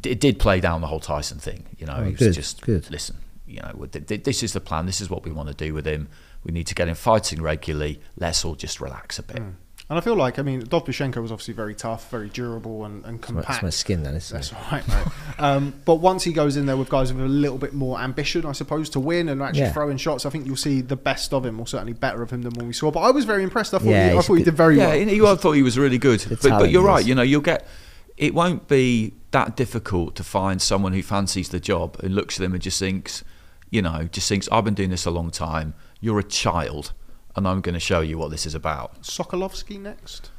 it did play down the whole Tyson thing. You know, Oh, he was good, just good. listen. You know, th- th- this is the plan. This is what we want to do with him. We need to get him fighting regularly. Let's all just relax a bit. And I feel like, I mean, Dovbyshchenko was obviously very tough, very durable, and, and It's my, compact. it's my skin then. It's, That's all right, mate. um, but once he goes in there with guys with a little bit more ambition, I suppose, to win and actually Yeah. throw in shots, I think you'll see the best of him, or certainly better of him than when we saw. But I was very impressed. I thought, Yeah, he, I thought he did very yeah, well. and you I thought he was really good. But, but you're right. You know, you'll get. It won't be that difficult to find someone who fancies the job and looks at them and just thinks, you know, just thinks, I've been doing this a long time. You're a child, and I'm going to show you what this is about. Sokolovsky next.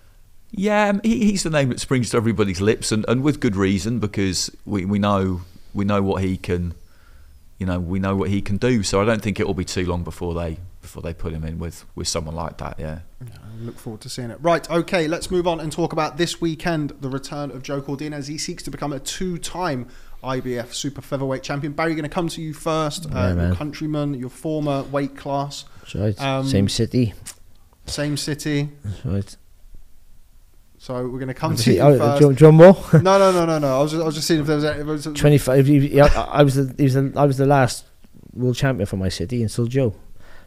Yeah, um, he, he's the name that springs to everybody's lips, and, and with good reason because we, we know we know what he can, you know, we know what he can do. So I don't think it will be too long before they before they put him in with, with someone like that. Yeah. I look forward to seeing it. Right, okay, let's move on and talk about this weekend the return of Joe Cordina as he seeks to become a two time IBF super featherweight champion. Barry, going to come to you first. Yeah, uh, your countryman, your former weight class, That's right. Um, Same city. same city. That's right. So we're going to come to See, you oh, first. John, John Moore. No, no, no, no, no. I was just, I was just seeing if there was. Any, if there was 25. he- he- I, I was the, he was the, I was the last world champion for my city, and still Joe.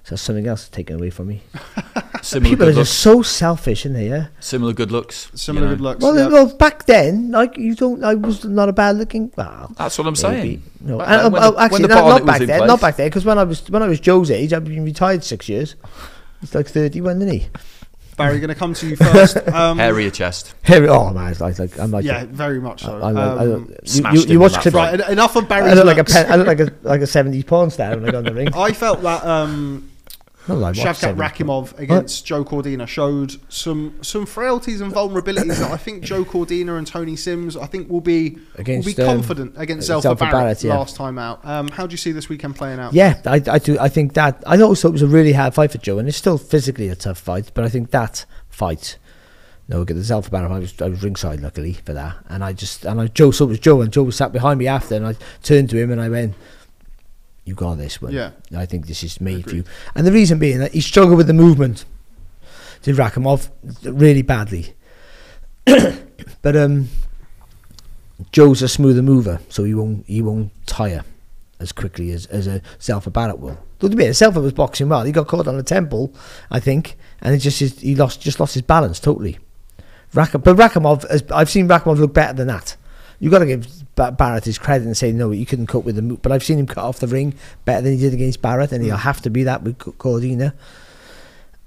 So that's something else taken away from me. Similar People are good looks. just so selfish, in here. Similar good looks. you similar know. good looks. Well, yeah. well, back then, like you don't, I was not a bad looking. Well, That's what I'm maybe. saying. No, But, and, uh, uh, when well, the- when actually, the not, pilot not back then. Not back then, because when I was when I was Joe's age, I'd been retired six years. He's like thirty-one, isn't he? Barry, going to come to you first. Um, Hairier chest. Harry, oh man, it's like, like I'm like, yeah, very much so. I, I, I, Um, you, smashed you, you watch that clips. right, enough of I look like a looks. pen, I look like a like a seventies porn star when I go in the ring. I felt that um, Not like Shavkat 70s Rakhimov against Joe Cordina showed some some frailties and vulnerabilities that I think Joe Cordina and Tony Sims I think will be Against, will be um, confident against against Zelfa Barrett, yeah. last time out. Um, how do you see this weekend playing out? Yeah, I, I do. I think that I also thought it was a really hard fight for Joe, and it's still physically a tough fight. But I think that fight, no, get the Zelfa Barrett. I was I was ringside luckily for that, and I just and I Joe so was Joe, and Joe was sat behind me after, and I turned to him and I went, "You got this one. Yeah. I think this is made for you." And the reason being that he struggled with the movement, did Rakhimov really badly. but um, Joe's a smoother mover, so he won't he won't tire as quickly as, as a Zelfa Barrett will. To be fair, Zelfa was boxing well. He got caught on the temple, I think, and it just his, he lost just lost his balance totally. Rak- but Rakhimov, has, I've seen Rakhimov look better than that. You got to give ba- Barrett his credit and say no, you couldn't cope with the move. But I've seen him cut off the ring better than he did against Barrett, and he'll have to be that with Cordina.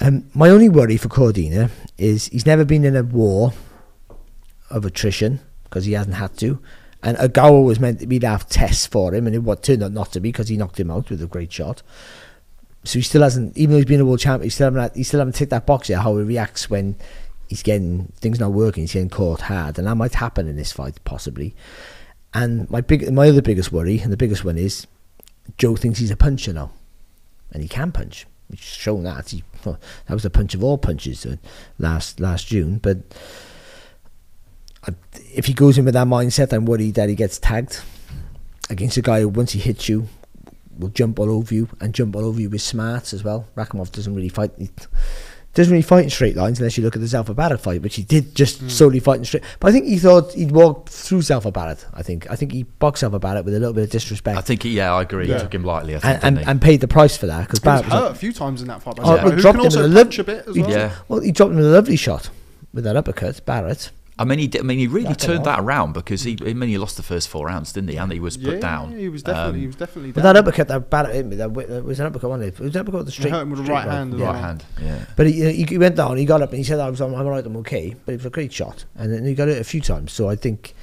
Um, my only worry for Cordina is he's never been in a war of attrition because he hasn't had to. And Ogawa was meant to be to have tests for him, and it what turned out not to be because he knocked him out with a great shot. So he still hasn't, even though he's been a world champion, he still haven't, had, he still haven't ticked that box yet. How he reacts when he's getting things not working, he's getting caught hard, and that might happen in this fight possibly. And my big, my other biggest worry, and the biggest one is, Joe thinks he's a puncher now, and he can punch. He's shown that. He, well, that was a punch of all punches uh, last last June, but if he goes in with that mindset, I'm worried that he gets tagged against a guy who, once he hits you, will jump all over you and jump all over you with smarts as well. Rakhimov doesn't really fight. He doesn't really fight in straight lines unless you look at the Zelfa Barrett fight, which he did just Hmm. solely fight in straight. But I think he thought he'd walk through Zelfa Barrett. I think I think he boxed Zelfa Barrett with a little bit of disrespect I think, he, yeah, I agree. Yeah. He took him lightly. I think, and, and, and paid the price for that because Barrett was hurt a few times in that fight. by Oh, Zelfa, well, who dropped can him also in a lip- punch a bit as he- well. Yeah. well, he dropped him a lovely shot with that uppercut, Barrett. I mean, he did, I mean, he really Back turned off. that around because he, I mean, he lost the first four rounds, didn't he? And he was put down. Yeah, down. he was definitely, Um, he was definitely But that uppercut that Barrett hit me, that, that was an uppercut, wasn't it? It was an uppercut with the straight. hurt him with the straight right hand as Yeah. right hand. Yeah. But he, he, he went down, he got up and he said, I was, I'm all right, I'm okay. But it was a great shot. And then he got it a few times. So I think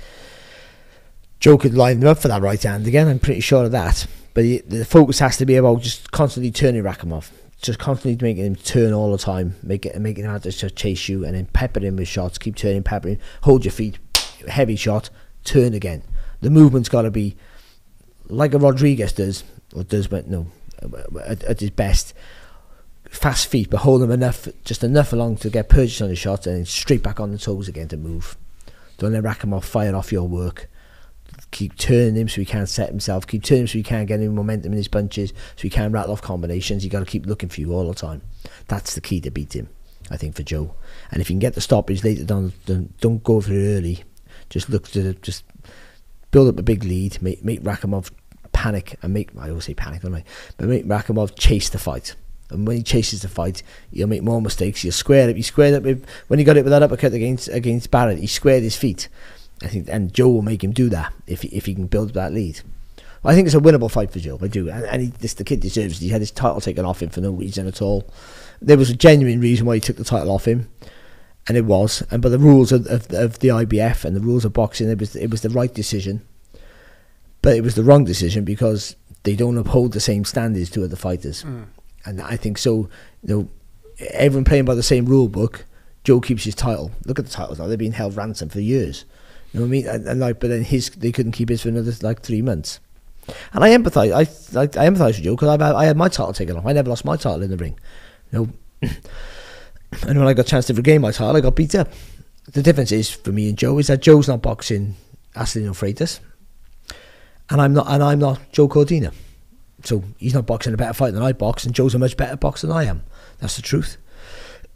Joe could line him up for that right hand again. I'm pretty sure of that. But he, the focus has to be about just constantly turning Rakhimov. Just constantly making him turn all the time, make it, making him have to chase you and then pepper him with shots. Keep turning, peppering. Hold your feet, heavy shot, turn again. The movement's got to be like a Rodriguez does, or does, but no, at, at his best fast feet, but hold them enough, just enough along to get purchase on the shot, and then straight back on the toes again to move. Don't let Rakhimov fire off your work. Keep turning him so he can't set himself. Keep turning him so he can't get any momentum in his punches, so he can't rattle off combinations. You got to keep looking for you all the time. That's the key to beat him, I think, for Joe. And if you can get the stoppage later down, then don't go for it early. Just look to just build up a big lead, make make Rakhimov panic and make I always say panic, don't I? But make Rakhimov chase the fight. And when he chases the fight, he'll make more mistakes. He'll square it. He squared up with, when he got it with that uppercut against against Barrett. He squared his feet. I think, and Joe will make him do that if he, if he can build that lead. I think it's a winnable fight for Joe. I do, and, and he, this, the kid deserves. it. He had his title taken off him for no reason at all. There was a genuine reason why he took the title off him, and it was. And but the rules of, of, of the IBF and the rules of boxing, it was it was the right decision. But it was the wrong decision because they don't uphold the same standards to other fighters. Hmm. And I think so. You know, everyone playing by the same rule book. Joe keeps his title. Look at the titles now; they've been held ransom for years. You know what I mean? And, and like, but then his they couldn't keep his for another like three months. And I empathise. I I, I empathise with Joe because I I had my title taken off. I never lost my title in the ring. You know, and when I got a chance to regain my title, I got beat up. The difference is for me and Joe is that Joe's not boxing Acelino Freitas, and I'm not, and I'm not Joe Cordina. So he's not boxing a better fight than I box, and Joe's a much better boxer than I am. That's the truth.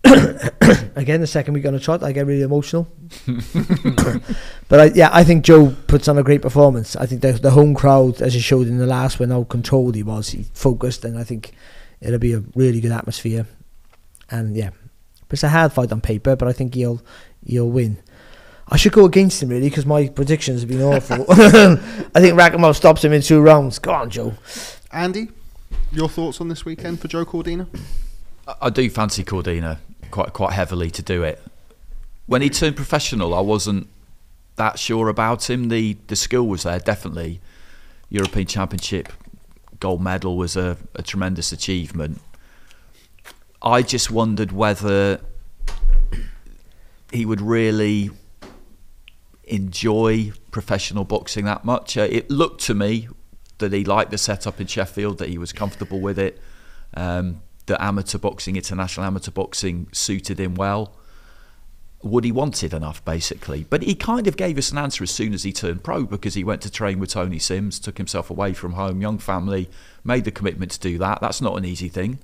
Again, the second week on a trot, I get really emotional. but I, yeah, I think Joe puts on a great performance. I think the, the home crowd, as he showed in the last one, how controlled he was, he focused, and I think it'll be a really good atmosphere. And yeah, but it's a hard fight on paper, but I think he'll he'll win. I should go against him really because my predictions have been awful. I think Rakhimov stops him in two rounds. Go on, Joe. Andy, your thoughts on this weekend for Joe Cordina? I- I do fancy Cordina quite quite heavily to do it. When he turned professional, I wasn't that sure about him. The the skill was there, definitely. European Championship gold medal was a, a tremendous achievement. I just wondered whether he would really enjoy professional boxing that much. Uh, it looked to me that he liked the setup in Sheffield, that he was comfortable with it, um, that amateur boxing, international amateur boxing suited him well. Would he wanted enough, basically? But he kind of gave us an answer as soon as he turned pro because he went to train with Tony Sims, took himself away from home, young family, made the commitment to do that. That's not an easy thing.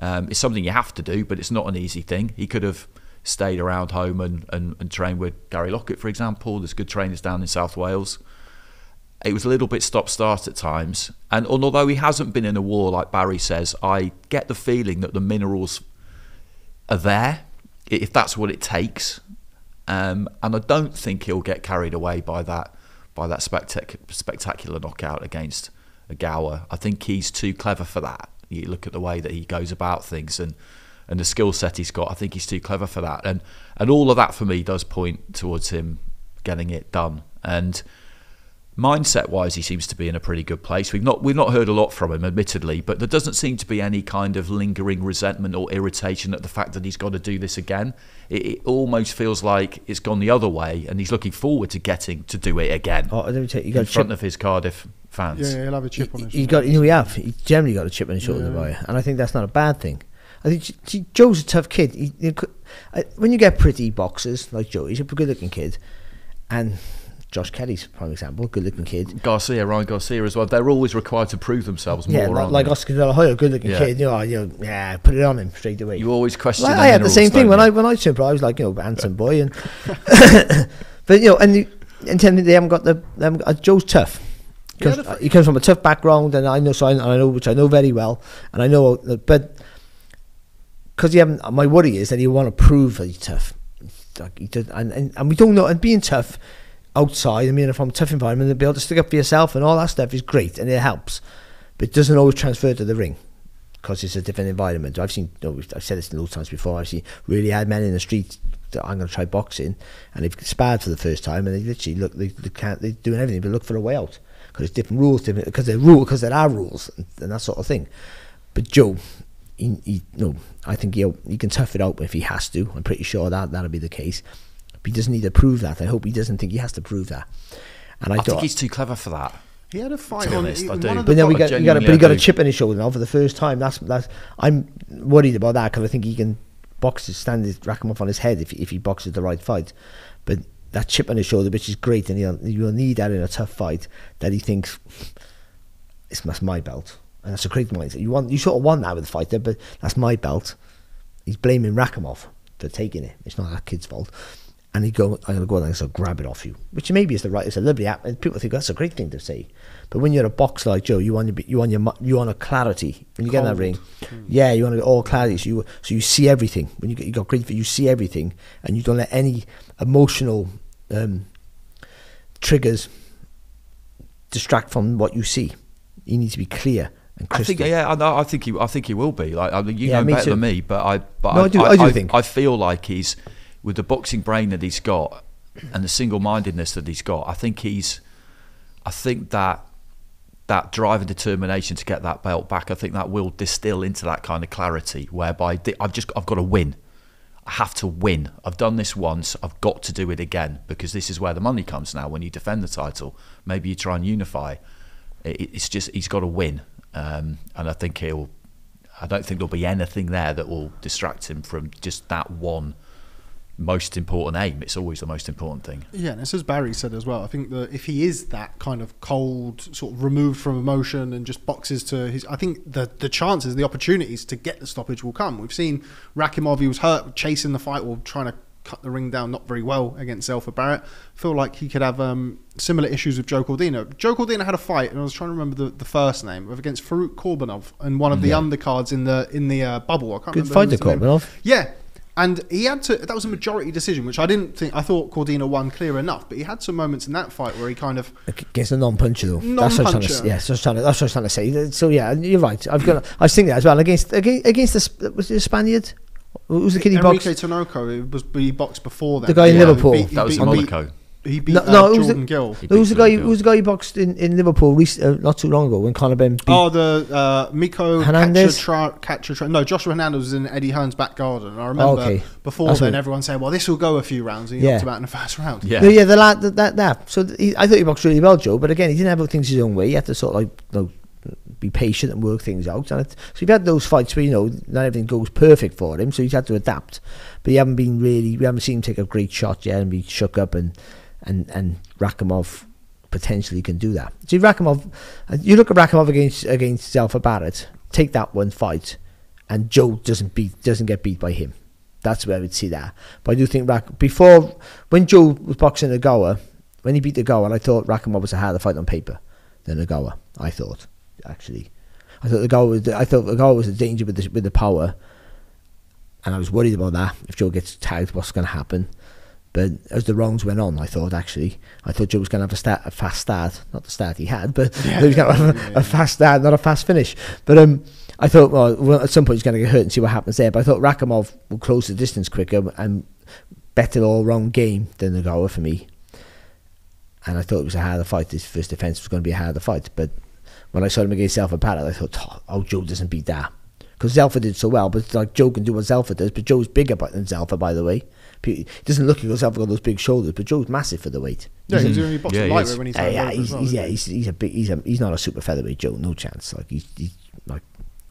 Um, it's something you have to do, but it's not an easy thing. He could have stayed around home and, and, and trained with Gary Lockett, for example. There's good trainers down in South Wales. It was a little bit stop start at times. And although he hasn't been in a war, like Barry says, I get the feeling that the minerals are there, if that's what it takes. Um, and I don't think he'll get carried away by that by that spectac- spectacular knockout against Ogawa. I think he's too clever for that. You look at the way that he goes about things and and the skill set he's got. I think he's too clever for that. And and all of that for me does point towards him getting it done. And mindset wise he seems to be in a pretty good place. We've not we've not heard a lot from him admittedly, but there doesn't seem to be any kind of lingering resentment or irritation at the fact that he's got to do this again. It, it almost feels like it's gone the other way and he's looking forward to getting to do it again Oh, let me tell you, you in got a front chip. of his Cardiff fans. Yeah, he'll have a chip on his He shoulder. got, you know, he have. He generally got a chip on his shoulder by it, and I think that's not a bad thing. I think J- J- Joe's a tough kid. He, he uh, when you get pretty boxers like Joe, he's a good-looking kid, and Josh Kelly's prime example, good looking kid. Garcia, Ryan Garcia as well. They're always required to prove themselves Yeah, more. like, like? Oscar De La Hoya, good looking Yeah. kid. You know, you know, yeah, put it on him straight away. You always question. The I had the same thing when you? I when I turned pro. I was like, you know, handsome boy, and but you know, and they haven't got the they haven't got, uh, Joe's tough. Yeah, Comes, the- he comes from a tough background, and I know so I, I know which I know very well, and I know, but because he haven't, my worry is that he want to prove that he's tough, like he and, and and we don't know, and being tough outside, I mean, from a tough environment, and be able to stick up for yourself and all that stuff is great, and it helps, but it doesn't always transfer to the ring because it's a different environment. I've seen, you know, I've said this loads of times before. I've seen really hard men in the street that I'm going to try boxing, and they've sparred for the first time, and they literally look, they, they can't, they're doing everything but look for a way out because it's different rules, different because they're rule, because there are rules and, and that sort of thing. But Joe, he, he no, I think he'll, he can tough it out if he has to. I'm pretty sure that that'll be the case. But he doesn't need to prove that. I hope he doesn't think he has to prove that. And I, I thought, think he's too clever for that. He had a fight on honest, I do. But the then we got, got a, but he got a chip in his shoulder now for the first time. That's that's. I'm worried about that because I think he can box his stand, his, rack him off on his head if if he boxes the right fight. But that chip on his shoulder, which is great, and he'll you'll need that in a tough fight. That he thinks it's that's my belt, and that's a great mindset. You want you sort of want that with a fighter, but that's my belt. He's blaming Rakhimov for taking it. It's not that kid's fault. And he go, I'm going to go and I'll grab it off you, which maybe is the right. It's a lovely app, and people think that's a great thing to say. But when you're a boxer like Joe, you want your, you want your, you want a clarity when you get in that Cold. ring. Yeah, you want it all clarity, so you so you see everything. When you get you got great, you see everything, and you don't let any emotional um, triggers distract from what you see. You need to be clear and I think, yeah, I, I think he, I think he will be. Like, I mean, you Yeah, know me better too. than me, but I, but No, I do- I do think. I feel like he's with the boxing brain that he's got and the single-mindedness that he's got. I think he's, I think that that drive and determination to get that belt back. I think that will distill into that kind of clarity, whereby I've just, I've got to win. I have to win. I've done this once. I've got to do it again because this is where the money comes now. When you defend the title, maybe you try and unify. It's just he's got to win, um, and I think he'll. I don't think there'll be anything there that will distract him from just that one most important aim. It's always the most important thing. Yeah, and it's as Barry said as well. I think that if he is that kind of cold, sort of removed from emotion and just boxes to his, I think the the chances, the opportunities to get the stoppage will come. We've seen Rakhimov, he was hurt chasing the fight or trying to cut the ring down not very well against Zelfa Barrett. feel like he could have um, similar issues with Joe Cordina. Joe Cordina had a fight, and I was trying to remember the, the first name, of against Farouk Korbanov and one of the undercards in the in the uh, bubble. I can't Good remember. fighter, who was the name. Korbanov. Yeah. And he had to. That was a majority decision, which I didn't think. I thought Cordina won clear enough, but he had some moments in that fight where he kind of. against a non-puncher though. That's what I was trying to, Non-puncher. yeah, that's what I was trying to, that's what I was trying to say. So yeah, you're right. I've got. I was thinking that as well against against, against the was it a Spaniard? Who was the kid he Enrique boxed? Tinoco, it was he boxed before that. The guy in Yeah, Liverpool. beat- That was beat- in he Monaco. beat- He beat No, uh, no, it Jordan the- Gill. He Who was the guy? Jordan Who was the guy who boxed in, in Liverpool rec- uh, not too long ago when Conor Benn beat? Oh, the uh, Miko Hernandez? Cachatra- Cachatra- No, Joshua Hernandez was in Eddie Hearn's back garden. I remember okay. before That's then, what- everyone saying, "Well, this will go a few rounds." And he Yeah. knocked him out in the first round. Yeah. No, yeah, the lad that that, that. So th- he, I thought he boxed really well, Joe. But again, he didn't have things his own way. He had to sort of like you know, be patient and work things out. And it, so you've had those fights where you know not everything goes perfect for him, so he's had to adapt. But you haven't been really, we haven't seen him take a great shot yet and be shook up and and and Rakhimov potentially can do that. See Rakhimov, uh, you look at Rakhimov against against Zelfa Barrett, take that one fight, and Joe doesn't beat doesn't get beat by him. That's where would see that. But I do think Rak before when Joe was boxing Ogawa, when he beat Ogawa, I thought Rakhimov was a harder fight on paper than Ogawa. I thought actually, I thought Ogawa was I thought Ogawa was a danger with the with the power, and I was worried about that. If Joe gets tagged, what's going to happen? But as the rounds went on, I thought actually, I thought Joe was going to have a, start, a fast start. Not the start he had, but he was going to have a, a fast start, not a fast finish. But um, I thought, well, well, at some point he's going to get hurt and see what happens there. But I thought Rakhimov will close the distance quicker and better all round game than Nagawa for me. And I thought it was a harder fight. His first defence was going to be a harder fight. But when I saw him against Zelfa Barrett, I thought, oh, oh, Joe doesn't beat that. Because Zelfa did so well, but like Joe can do what Zelfa does. But Joe's bigger than Zelfa, by the way. Pe- He doesn't look like Zelfa got those big shoulders, but Joe's massive for the weight. Yeah, He's he's a- doing he Yeah, yeah, lightweight when he's yeah, yeah, he's, well, he's, yeah, isn't he's, he's a big, he's a, he's not a super featherweight Joe, no chance. Like he's, he's like,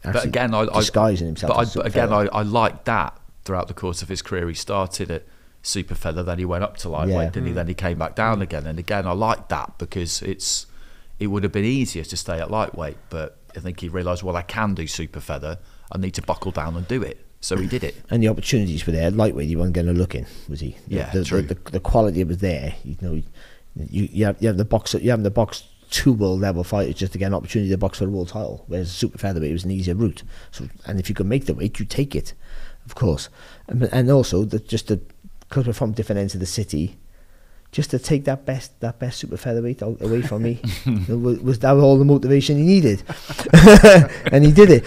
But again, I, I disguising himself. But, I, as a but again, I. I like that throughout the course of his career. He started at super feather, then he went up to lightweight, Yeah. didn't he? Hmm. Then he came back down again, and again, I like that because it's it would have been easier to stay at lightweight, but I think he realised, well, I can do super feather. I need to buckle down and do it. So he did it. And the opportunities were there. Lightweight, he wasn't going to look in, was he? The- Yeah, the, true. The, the, the quality was there. You know, you you have, you have the box you have the box two world level fighters just to get an opportunity to box for the world title. Whereas super featherweight was an easier route. So and if you can make the weight, you take it, of course. And, and also the, just the because we're from different ends of the city. Just to take that best that best super featherweight away from me was, was that all the motivation he needed, and he did it.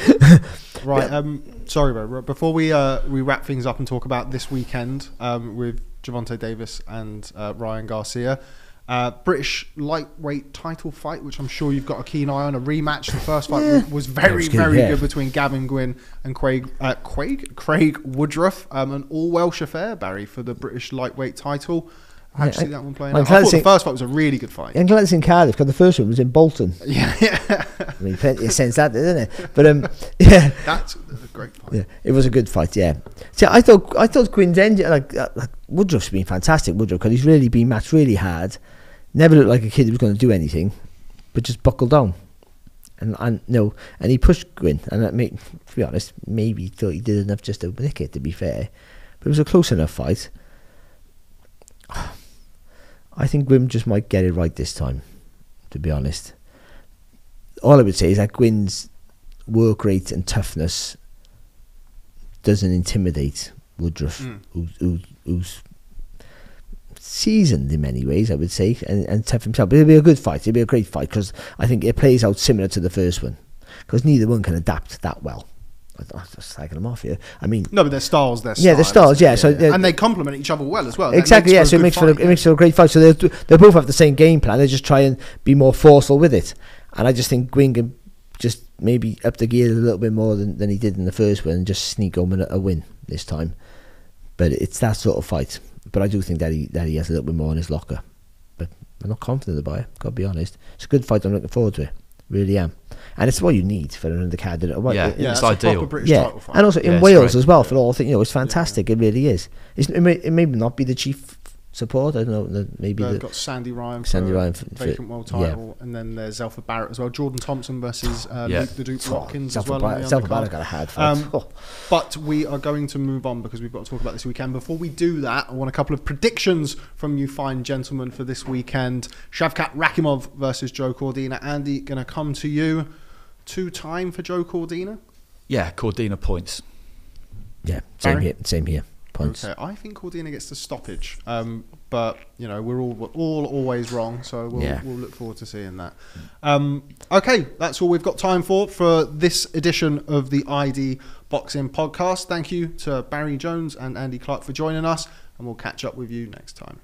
Right. Um, sorry, bro. Before we uh, we wrap things up and talk about this weekend um, with Gervonta Davis and uh, Ryan Garcia, uh, British lightweight title fight, which I'm sure you've got a keen eye on. A rematch. The first fight Yeah. was very, good, very yeah. good between Gavin Gwynn and Craig uh, Craig Craig Woodruff. Um, an all Welsh affair, Barry, for the British lightweight title. How did you see that one playing out? I thought the first fight was a really good fight. I'm glad it's in Cardiff because the first one was in Bolton. Yeah, yeah. I mean, plenty of sense that, didn't it? But um, yeah, That's a great fight. yeah, it was a good fight. Yeah. See, I thought I thought Gwynn's engine like, uh, like Woodruff's been fantastic. Woodruff because he's really been matched really hard. Never looked like a kid who was going to do anything, but just buckled down. And and no, and he pushed Gwynn, and that made, to be honest, maybe he thought he did enough just to nick it. To be fair, but it was a close enough fight. I think Gwynn just might get it right this time. To be honest, all I would say is that Gwynn's work rate and toughness doesn't intimidate Woodruff, Mm. who, who, who's seasoned in many ways, I would say, and, and tough himself. But it'll be a good fight. It'll be a great fight because I think it plays out similar to the first one because neither one can adapt that well. I'm just slagging them off here. I mean, No, but their styles, their Yeah, styles, styles, yeah, so they're- uh, and they complement each other well as well. That exactly, yeah. So it makes for a, fight, it makes for a great fight. So they they both have the same game plan. They just try and be more forceful with it. And I just think Gwynn can just maybe up the gear a little bit more than, than he did in the first one and just sneak home a, a win this time. But it's that sort of fight. But I do think that he that he has a little bit more in his locker. But I'm not confident about it. Got to be honest. It's a good fight. I'm looking forward to it. Really am. And it's what you need for an undercard. Well, Yeah. it- Yeah, It's that's a ideal. British yeah, title and also in Yeah, Wales great. as well for all things. You know, it's fantastic. It really is. It's, it, may, it may not be the chief support. I don't know. the- Maybe They've the, got Sandy Ryan Sandy a Ryan for- for- vacant world yeah. title, and then there's Zelfa Barrett as well. Jordan Thompson versus uh, Yeah. Luke the Duke Watkins as well. on the Self got a hard fight. Um, Oh. But we are going to move on because we've got to talk about this weekend. Before we do that, I want a couple of predictions from you fine gentlemen for this weekend. Shavkat Rakhimov versus Joe Cordina. Andy, going to come to you. Two time for Joe Cordina. Yeah, Cordina points. Yeah, same Barry? here. Same here. Points. Okay, I think Cordina gets the stoppage, um, but you know we're all we're all always wrong, so we'll, Yeah. we'll look forward to seeing that. Um, okay, that's all we've got time for for this edition of the ID Boxing Podcast. Thank you to Barry Jones and Andy Clark for joining us, and we'll catch up with you next time.